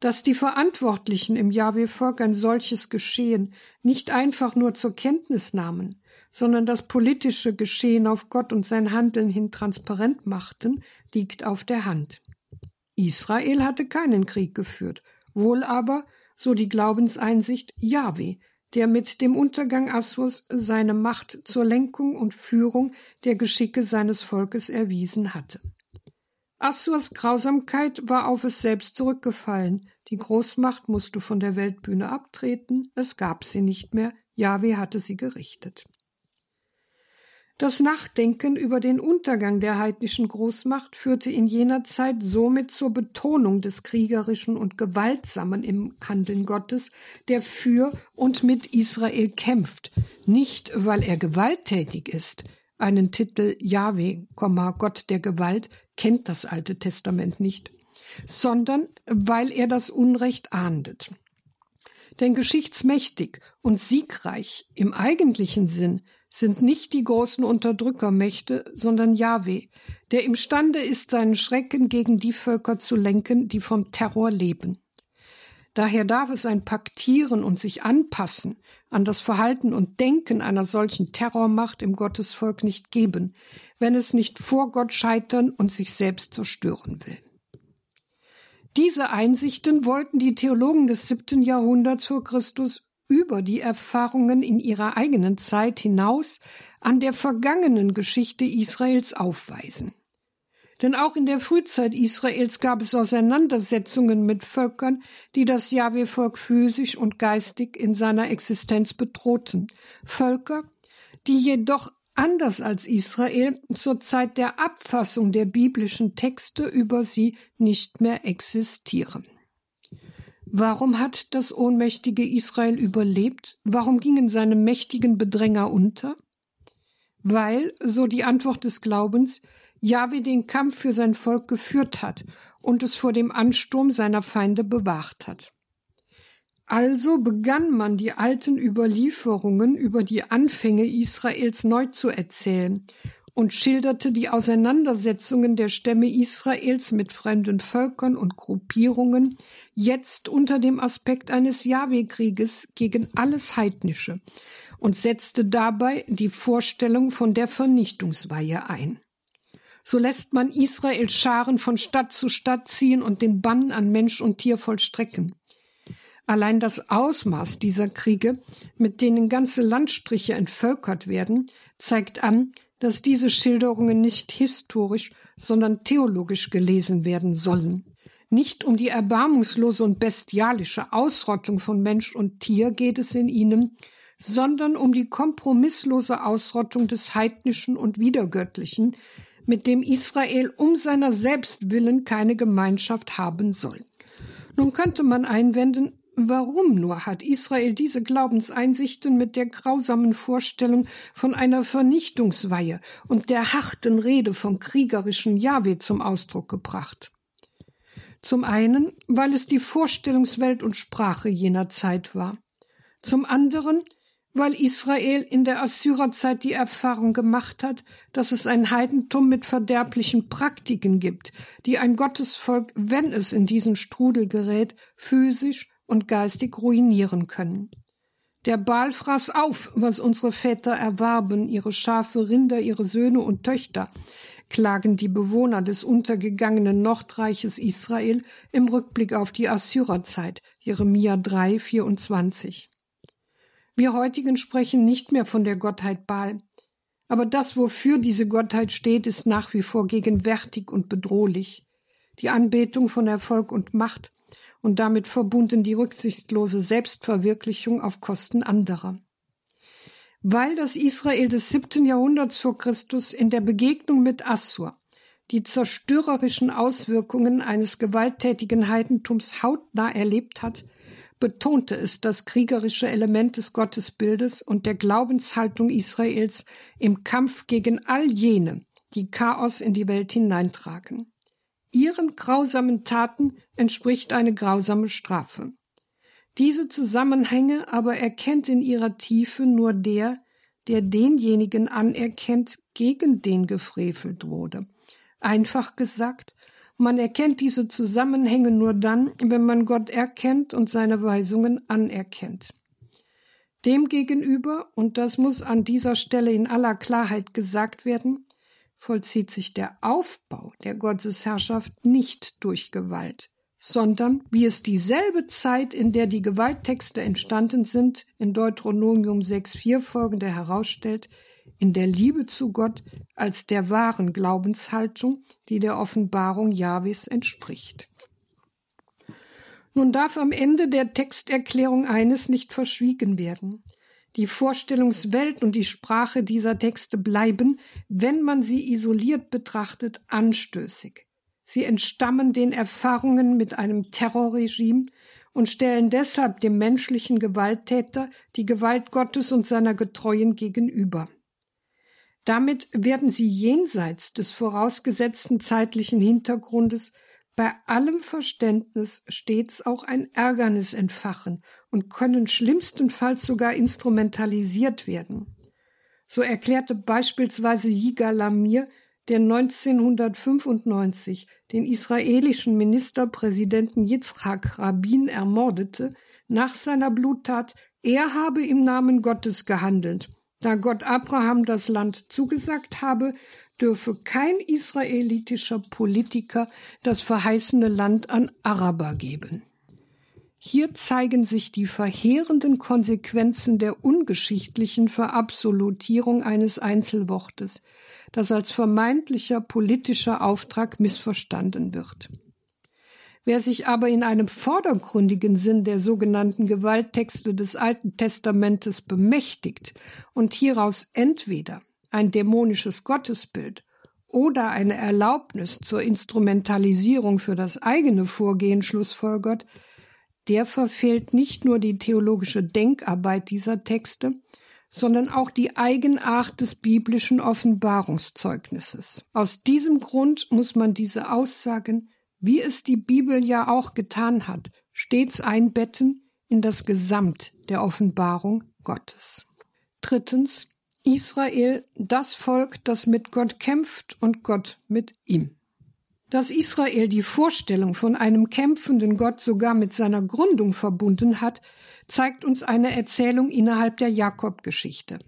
Dass die Verantwortlichen im Jahwe-Volk ein solches Geschehen nicht einfach nur zur Kenntnis nahmen, sondern das politische Geschehen auf Gott und sein Handeln hin transparent machten, liegt auf der Hand. Israel hatte keinen Krieg geführt, wohl aber, so die Glaubenseinsicht, Jahwe, der mit dem Untergang Assurs seine Macht zur Lenkung und Führung der Geschicke seines Volkes erwiesen hatte. Assurs Grausamkeit war auf es selbst zurückgefallen, die Großmacht musste von der Weltbühne abtreten, es gab sie nicht mehr, Jahwe hatte sie gerichtet. Das Nachdenken über den Untergang der heidnischen Großmacht führte in jener Zeit somit zur Betonung des Kriegerischen und Gewaltsamen im Handeln Gottes, der für und mit Israel kämpft, nicht weil er gewalttätig ist. Einen Titel Yahweh, Gott der Gewalt kennt das Alte Testament nicht, sondern weil er das Unrecht ahndet. Denn geschichtsmächtig und siegreich im eigentlichen Sinn sind nicht die großen Unterdrückermächte, sondern Jahwe, der imstande ist, seinen Schrecken gegen die Völker zu lenken, die vom Terror leben. Daher darf es ein Paktieren und sich anpassen an das Verhalten und Denken einer solchen Terrormacht im Gottesvolk nicht geben, wenn es nicht vor Gott scheitern und sich selbst zerstören will. Diese Einsichten wollten die Theologen des siebten Jahrhunderts vor Christus über die Erfahrungen in ihrer eigenen Zeit hinaus an der vergangenen Geschichte Israels aufweisen. Denn auch in der Frühzeit Israels gab es Auseinandersetzungen mit Völkern, die das Jahwe-Volk physisch und geistig in seiner Existenz bedrohten. Völker, die jedoch anders als Israel zur Zeit der Abfassung der biblischen Texte über sie nicht mehr existieren. Warum hat das ohnmächtige Israel überlebt? Warum gingen seine mächtigen Bedränger unter? Weil, so die Antwort des Glaubens, Jahwe den Kampf für sein Volk geführt hat und es vor dem Ansturm seiner Feinde bewacht hat. Also begann man die alten Überlieferungen über die Anfänge Israels neu zu erzählen und schilderte die Auseinandersetzungen der Stämme Israels mit fremden Völkern und Gruppierungen jetzt unter dem Aspekt eines Jahwe-Krieges gegen alles Heidnische und setzte dabei die Vorstellung von der Vernichtungsweihe ein. So lässt man Israels Scharen von Stadt zu Stadt ziehen und den Bann an Mensch und Tier vollstrecken. Allein das Ausmaß dieser Kriege, mit denen ganze Landstriche entvölkert werden, zeigt an, dass diese Schilderungen nicht historisch, sondern theologisch gelesen werden sollen. Nicht um die erbarmungslose und bestialische Ausrottung von Mensch und Tier geht es in ihnen, sondern um die kompromisslose Ausrottung des Heidnischen und Wiedergöttlichen, mit dem Israel um seiner selbst willen keine Gemeinschaft haben soll. Nun könnte man einwenden, Warum nur hat Israel diese Glaubenseinsichten mit der grausamen Vorstellung von einer Vernichtungsweihe und der harten Rede vom kriegerischen Jahwe zum Ausdruck gebracht? Zum einen, weil es die Vorstellungswelt und Sprache jener Zeit war. Zum anderen, weil Israel in der Assyrerzeit die Erfahrung gemacht hat, dass es ein Heidentum mit verderblichen Praktiken gibt, die ein Gottesvolk, wenn es in diesen Strudel gerät, physisch und geistig ruinieren können. Der Baal fraß auf, was unsere Väter erwarben, ihre Schafe, Rinder, ihre Söhne und Töchter, klagen die Bewohner des untergegangenen Nordreiches Israel im Rückblick auf die Assyrerzeit, Jeremia 3, 24. Wir heutigen sprechen nicht mehr von der Gottheit Baal, aber das, wofür diese Gottheit steht, ist nach wie vor gegenwärtig und bedrohlich. Die Anbetung von Erfolg und Macht, und damit verbunden die rücksichtslose Selbstverwirklichung auf Kosten anderer. weil das Israel des siebten Jahrhunderts vor Christus in der Begegnung mit Assur die zerstörerischen Auswirkungen eines gewalttätigen Heidentums hautnah erlebt hat, betonte es das kriegerische Element des Gottesbildes und der Glaubenshaltung Israels im Kampf gegen all jene, die Chaos in die Welt hineintragen. Ihren grausamen Taten entspricht eine grausame Strafe. Diese Zusammenhänge aber erkennt in ihrer Tiefe nur der, der denjenigen anerkennt, gegen den gefrevelt wurde. Einfach gesagt, man erkennt diese Zusammenhänge nur dann, wenn man Gott erkennt und seine Weisungen anerkennt. Demgegenüber, und das muss an dieser Stelle in aller Klarheit gesagt werden, vollzieht sich der Aufbau der Gottesherrschaft nicht durch Gewalt, sondern wie es dieselbe Zeit, in der die Gewalttexte entstanden sind, in Deuteronomium 6.4 folgende herausstellt, in der Liebe zu Gott als der wahren Glaubenshaltung, die der Offenbarung Jahwes entspricht. Nun darf am Ende der Texterklärung eines nicht verschwiegen werden. Die Vorstellungswelt und die Sprache dieser Texte bleiben, wenn man sie isoliert betrachtet, anstößig. Sie entstammen den Erfahrungen mit einem Terrorregime und stellen deshalb dem menschlichen Gewalttäter die Gewalt Gottes und seiner Getreuen gegenüber. Damit werden sie jenseits des vorausgesetzten zeitlichen Hintergrundes bei allem Verständnis stets auch ein Ärgernis entfachen und können schlimmstenfalls sogar instrumentalisiert werden. So erklärte beispielsweise Yigal Lamir der 1995 den israelischen Ministerpräsidenten Yitzhak Rabin ermordete, nach seiner Bluttat, er habe im Namen Gottes gehandelt. Da Gott Abraham das Land zugesagt habe, dürfe kein israelitischer Politiker das verheißene Land an Araber geben. Hier zeigen sich die verheerenden Konsequenzen der ungeschichtlichen Verabsolutierung eines Einzelwortes, das als vermeintlicher politischer Auftrag missverstanden wird. Wer sich aber in einem vordergründigen Sinn der sogenannten Gewalttexte des Alten Testamentes bemächtigt und hieraus entweder ein dämonisches Gottesbild oder eine Erlaubnis zur Instrumentalisierung für das eigene Vorgehen schlussfolgert, der verfehlt nicht nur die theologische Denkarbeit dieser Texte, sondern auch die Eigenart des biblischen Offenbarungszeugnisses. Aus diesem Grund muss man diese Aussagen, wie es die Bibel ja auch getan hat, stets einbetten in das Gesamt der Offenbarung Gottes. Drittens Israel, das Volk, das mit Gott kämpft und Gott mit ihm. Dass Israel die Vorstellung von einem kämpfenden Gott sogar mit seiner Gründung verbunden hat, zeigt uns eine Erzählung innerhalb der Jakob-Geschichte.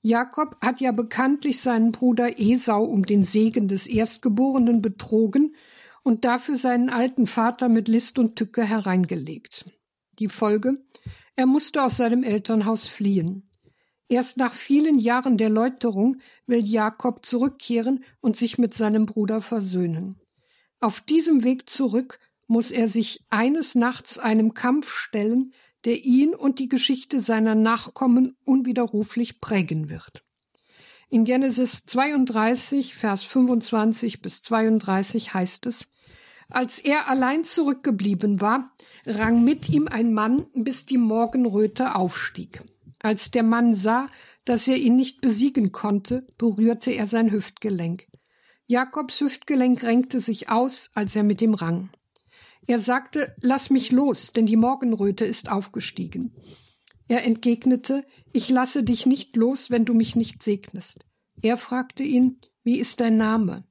Jakob hat ja bekanntlich seinen Bruder Esau um den Segen des Erstgeborenen betrogen und dafür seinen alten Vater mit List und Tücke hereingelegt. Die Folge? Er musste aus seinem Elternhaus fliehen. Erst nach vielen Jahren der Läuterung will Jakob zurückkehren und sich mit seinem Bruder versöhnen. Auf diesem Weg zurück muss er sich eines Nachts einem Kampf stellen, der ihn und die Geschichte seiner Nachkommen unwiderruflich prägen wird. In Genesis 32, Vers 25 bis 32 heißt es, als er allein zurückgeblieben war, rang mit ihm ein Mann, bis die Morgenröte aufstieg. Als der Mann sah, dass er ihn nicht besiegen konnte, berührte er sein Hüftgelenk. Jakobs Hüftgelenk renkte sich aus, als er mit ihm rang. Er sagte, Lass mich los, denn die Morgenröte ist aufgestiegen. Er entgegnete, Ich lasse dich nicht los, wenn du mich nicht segnest. Er fragte ihn, Wie ist dein Name?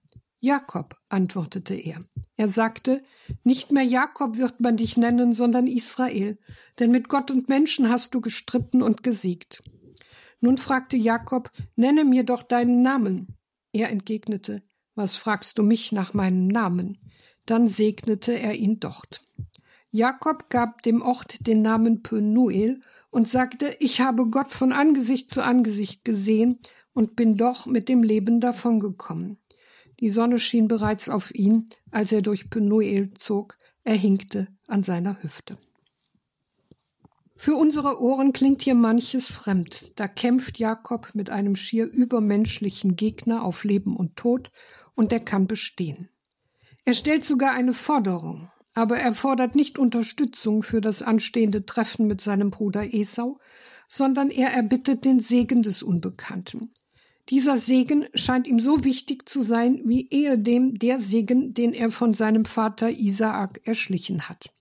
Jakob, antwortete er. Er sagte, nicht mehr Jakob wird man dich nennen, sondern Israel, denn mit Gott und Menschen hast du gestritten und gesiegt. Nun fragte Jakob, nenne mir doch deinen Namen. Er entgegnete, was fragst du mich nach meinem Namen? Dann segnete er ihn dort. Jakob gab dem Ort den Namen Penuel und sagte, ich habe Gott von Angesicht zu Angesicht gesehen und bin doch mit dem Leben davongekommen. Die Sonne schien bereits auf ihn, als er durch Penuel zog, er hinkte an seiner Hüfte. Für unsere Ohren klingt hier manches fremd. Da kämpft Jakob mit einem schier übermenschlichen Gegner auf Leben und Tod, und er kann bestehen. Er stellt sogar eine Forderung, aber er fordert nicht Unterstützung für das anstehende Treffen mit seinem Bruder Esau, sondern er erbittet den Segen des Unbekannten. Dieser Segen scheint ihm so wichtig zu sein wie ehedem der Segen, den er von seinem Vater Isaak erschlichen hat.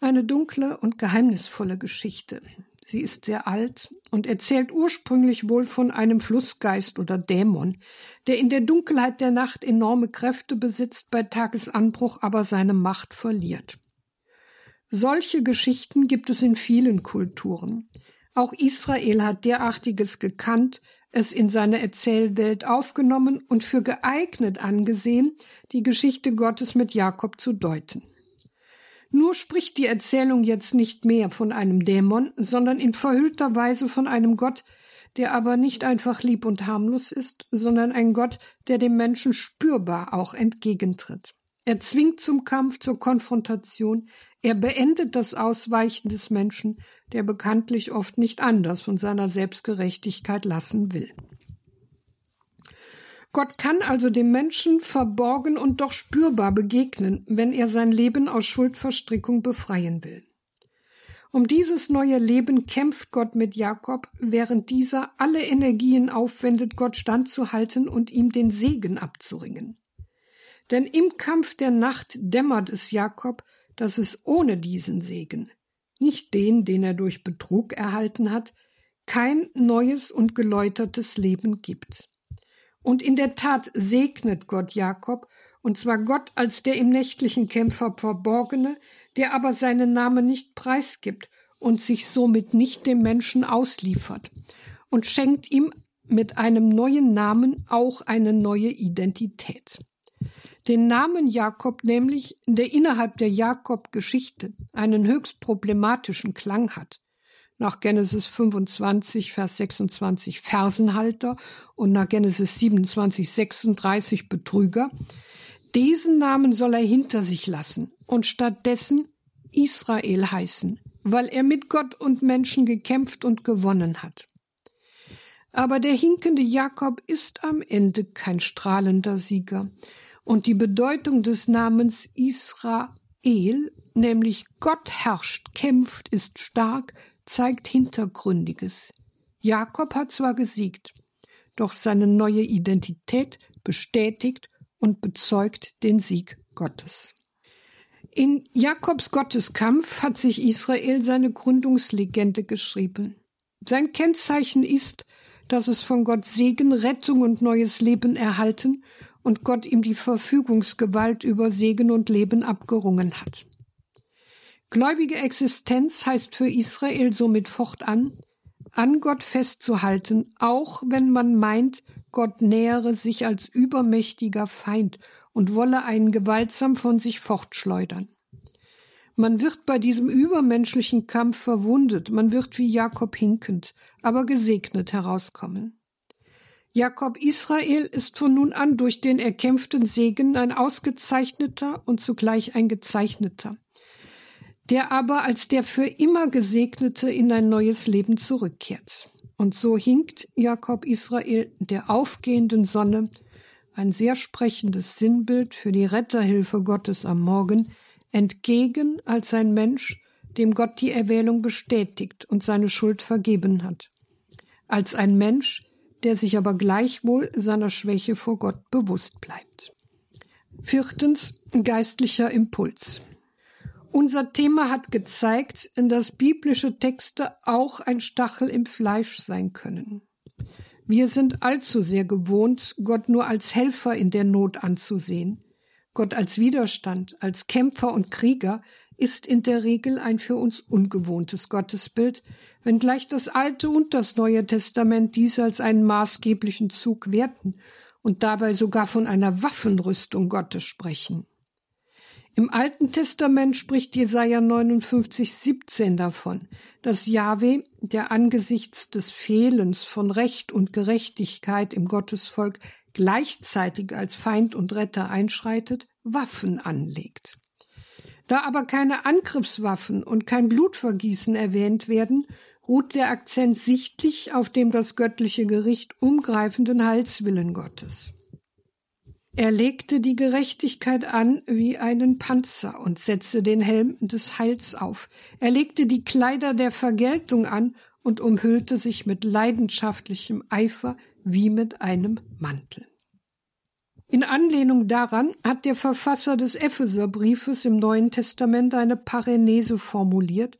Eine dunkle und geheimnisvolle Geschichte. Sie ist sehr alt und erzählt ursprünglich wohl von einem Flussgeist oder Dämon, der in der Dunkelheit der Nacht enorme Kräfte besitzt, bei Tagesanbruch aber seine Macht verliert. Solche Geschichten gibt es in vielen Kulturen. Auch Israel hat derartiges gekannt, es in seine Erzählwelt aufgenommen und für geeignet angesehen, die Geschichte Gottes mit Jakob zu deuten. Nur spricht die Erzählung jetzt nicht mehr von einem Dämon, sondern in verhüllter Weise von einem Gott, der aber nicht einfach lieb und harmlos ist, sondern ein Gott, der dem Menschen spürbar auch entgegentritt. Er zwingt zum Kampf, zur Konfrontation, er beendet das Ausweichen des Menschen, der bekanntlich oft nicht anders von seiner Selbstgerechtigkeit lassen will. Gott kann also dem Menschen verborgen und doch spürbar begegnen, wenn er sein Leben aus Schuldverstrickung befreien will. Um dieses neue Leben kämpft Gott mit Jakob, während dieser alle Energien aufwendet, Gott standzuhalten und ihm den Segen abzuringen. Denn im Kampf der Nacht dämmert es Jakob, dass es ohne diesen Segen, nicht den, den er durch Betrug erhalten hat, kein neues und geläutertes Leben gibt. Und in der Tat segnet Gott Jakob, und zwar Gott als der im nächtlichen Kämpfer Verborgene, der aber seinen Namen nicht preisgibt und sich somit nicht dem Menschen ausliefert, und schenkt ihm mit einem neuen Namen auch eine neue Identität. Den Namen Jakob nämlich, der innerhalb der Jakob-Geschichte einen höchst problematischen Klang hat nach Genesis 25, Vers 26 Fersenhalter und nach Genesis 27, 36 Betrüger. Diesen Namen soll er hinter sich lassen und stattdessen Israel heißen, weil er mit Gott und Menschen gekämpft und gewonnen hat. Aber der hinkende Jakob ist am Ende kein strahlender Sieger, und die Bedeutung des Namens Israel, nämlich Gott herrscht, kämpft, ist stark, zeigt Hintergründiges. Jakob hat zwar gesiegt, doch seine neue Identität bestätigt und bezeugt den Sieg Gottes. In Jakobs Gotteskampf hat sich Israel seine Gründungslegende geschrieben. Sein Kennzeichen ist, dass es von Gott Segen, Rettung und neues Leben erhalten und Gott ihm die Verfügungsgewalt über Segen und Leben abgerungen hat. Gläubige Existenz heißt für Israel somit fortan, an Gott festzuhalten, auch wenn man meint, Gott nähere sich als übermächtiger Feind und wolle einen gewaltsam von sich fortschleudern. Man wird bei diesem übermenschlichen Kampf verwundet, man wird wie Jakob hinkend, aber gesegnet herauskommen. Jakob Israel ist von nun an durch den erkämpften Segen ein ausgezeichneter und zugleich ein gezeichneter der aber als der für immer Gesegnete in ein neues Leben zurückkehrt. Und so hinkt Jakob Israel der aufgehenden Sonne, ein sehr sprechendes Sinnbild für die Retterhilfe Gottes am Morgen, entgegen als ein Mensch, dem Gott die Erwählung bestätigt und seine Schuld vergeben hat, als ein Mensch, der sich aber gleichwohl seiner Schwäche vor Gott bewusst bleibt. Viertens geistlicher Impuls. Unser Thema hat gezeigt, dass biblische Texte auch ein Stachel im Fleisch sein können. Wir sind allzu sehr gewohnt, Gott nur als Helfer in der Not anzusehen. Gott als Widerstand, als Kämpfer und Krieger ist in der Regel ein für uns ungewohntes Gottesbild, wenngleich das Alte und das Neue Testament dies als einen maßgeblichen Zug werten und dabei sogar von einer Waffenrüstung Gottes sprechen. Im Alten Testament spricht Jesaja 59, 17 davon, dass Jahwe, der angesichts des Fehlens von Recht und Gerechtigkeit im Gottesvolk gleichzeitig als Feind und Retter einschreitet, Waffen anlegt. Da aber keine Angriffswaffen und kein Blutvergießen erwähnt werden, ruht der Akzent sichtlich auf dem das göttliche Gericht umgreifenden Heilswillen Gottes. Er legte die Gerechtigkeit an wie einen Panzer und setzte den Helm des Heils auf. Er legte die Kleider der Vergeltung an und umhüllte sich mit leidenschaftlichem Eifer wie mit einem Mantel. In Anlehnung daran hat der Verfasser des Epheserbriefes im Neuen Testament eine Parenese formuliert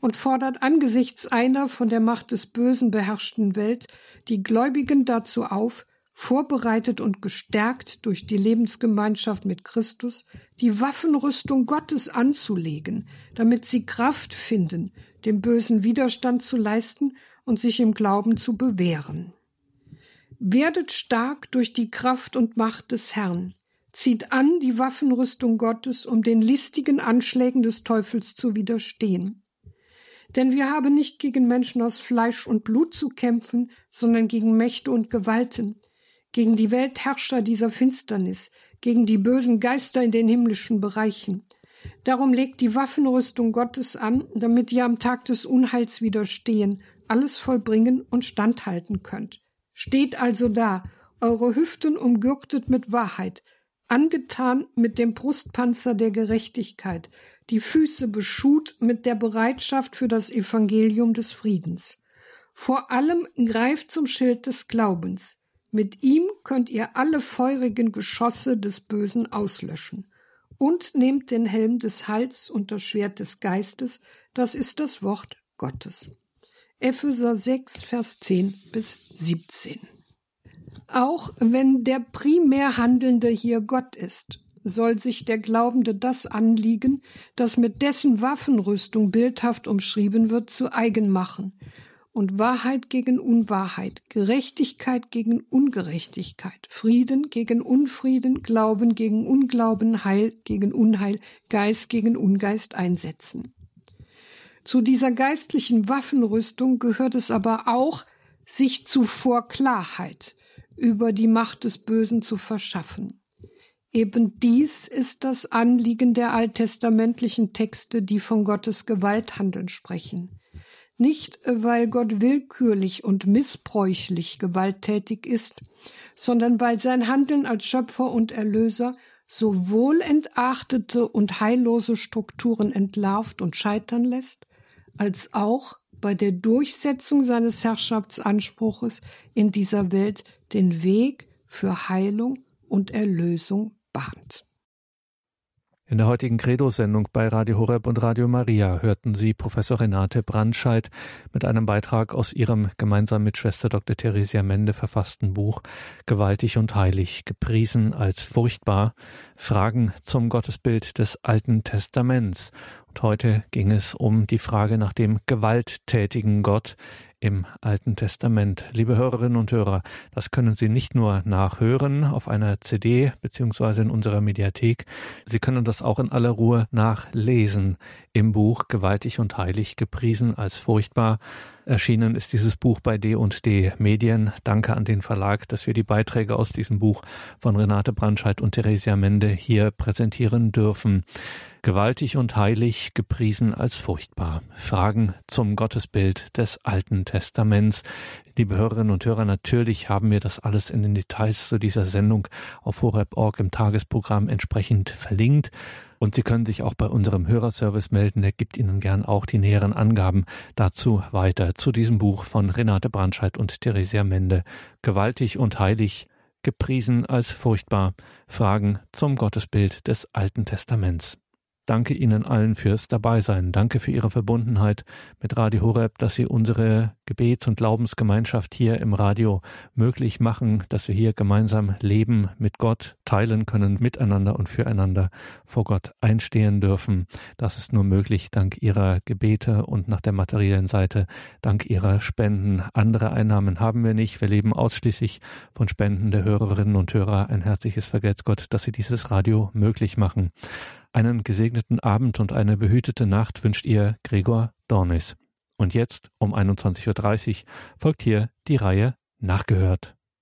und fordert angesichts einer von der Macht des Bösen beherrschten Welt die Gläubigen dazu auf, vorbereitet und gestärkt durch die Lebensgemeinschaft mit Christus, die Waffenrüstung Gottes anzulegen, damit sie Kraft finden, dem Bösen Widerstand zu leisten und sich im Glauben zu bewähren. Werdet stark durch die Kraft und Macht des Herrn, zieht an die Waffenrüstung Gottes, um den listigen Anschlägen des Teufels zu widerstehen. Denn wir haben nicht gegen Menschen aus Fleisch und Blut zu kämpfen, sondern gegen Mächte und Gewalten, gegen die Weltherrscher dieser Finsternis, gegen die bösen Geister in den himmlischen Bereichen. Darum legt die Waffenrüstung Gottes an, damit ihr am Tag des Unheils widerstehen, alles vollbringen und standhalten könnt. Steht also da, eure Hüften umgürtet mit Wahrheit, angetan mit dem Brustpanzer der Gerechtigkeit, die Füße beschut mit der Bereitschaft für das Evangelium des Friedens. Vor allem greift zum Schild des Glaubens. Mit ihm könnt ihr alle feurigen Geschosse des Bösen auslöschen. Und nehmt den Helm des Heils und das Schwert des Geistes, das ist das Wort Gottes. Epheser 6, Vers 10 bis 17. Auch wenn der primär Handelnde hier Gott ist, soll sich der Glaubende das anliegen, das mit dessen Waffenrüstung bildhaft umschrieben wird, zu eigen machen und Wahrheit gegen Unwahrheit, Gerechtigkeit gegen Ungerechtigkeit, Frieden gegen Unfrieden, Glauben gegen Unglauben, Heil gegen Unheil, Geist gegen Ungeist einsetzen. Zu dieser geistlichen Waffenrüstung gehört es aber auch, sich zuvor Klarheit über die Macht des Bösen zu verschaffen. Eben dies ist das Anliegen der alttestamentlichen Texte, die von Gottes Gewalthandeln sprechen nicht weil Gott willkürlich und missbräuchlich gewalttätig ist, sondern weil sein Handeln als Schöpfer und Erlöser sowohl entachtete und heillose Strukturen entlarvt und scheitern lässt, als auch bei der Durchsetzung seines Herrschaftsanspruches in dieser Welt den Weg für Heilung und Erlösung bahnt. In der heutigen Credo-Sendung bei Radio Horeb und Radio Maria hörten Sie Professor Renate Brandscheid mit einem Beitrag aus ihrem gemeinsam mit Schwester Dr. Theresia Mende verfassten Buch Gewaltig und heilig, gepriesen als furchtbar, Fragen zum Gottesbild des Alten Testaments. Heute ging es um die Frage nach dem gewalttätigen Gott im Alten Testament. Liebe Hörerinnen und Hörer, das können Sie nicht nur nachhören auf einer CD beziehungsweise in unserer Mediathek, Sie können das auch in aller Ruhe nachlesen im Buch Gewaltig und Heilig gepriesen als furchtbar. Erschienen ist dieses Buch bei D&D Medien. Danke an den Verlag, dass wir die Beiträge aus diesem Buch von Renate Brandscheid und Theresia Mende hier präsentieren dürfen gewaltig und heilig, gepriesen als furchtbar. Fragen zum Gottesbild des Alten Testaments. Liebe Hörerinnen und Hörer, natürlich haben wir das alles in den Details zu dieser Sendung auf horeb.org im Tagesprogramm entsprechend verlinkt. Und Sie können sich auch bei unserem Hörerservice melden. Der gibt Ihnen gern auch die näheren Angaben dazu weiter zu diesem Buch von Renate Brandscheid und Theresia Mende. Gewaltig und heilig, gepriesen als furchtbar. Fragen zum Gottesbild des Alten Testaments. Danke Ihnen allen fürs Dabeisein. Danke für Ihre Verbundenheit mit Radio Horeb, dass Sie unsere Gebets- und Glaubensgemeinschaft hier im Radio möglich machen, dass wir hier gemeinsam leben mit Gott, teilen können, miteinander und füreinander vor Gott einstehen dürfen. Das ist nur möglich dank Ihrer Gebete und nach der materiellen Seite dank Ihrer Spenden. Andere Einnahmen haben wir nicht. Wir leben ausschließlich von Spenden der Hörerinnen und Hörer. Ein herzliches Vergelt's Gott, dass Sie dieses Radio möglich machen. Einen gesegneten Abend und eine behütete Nacht wünscht ihr Gregor Dornis. Und jetzt um 21.30 Uhr folgt hier die Reihe Nachgehört.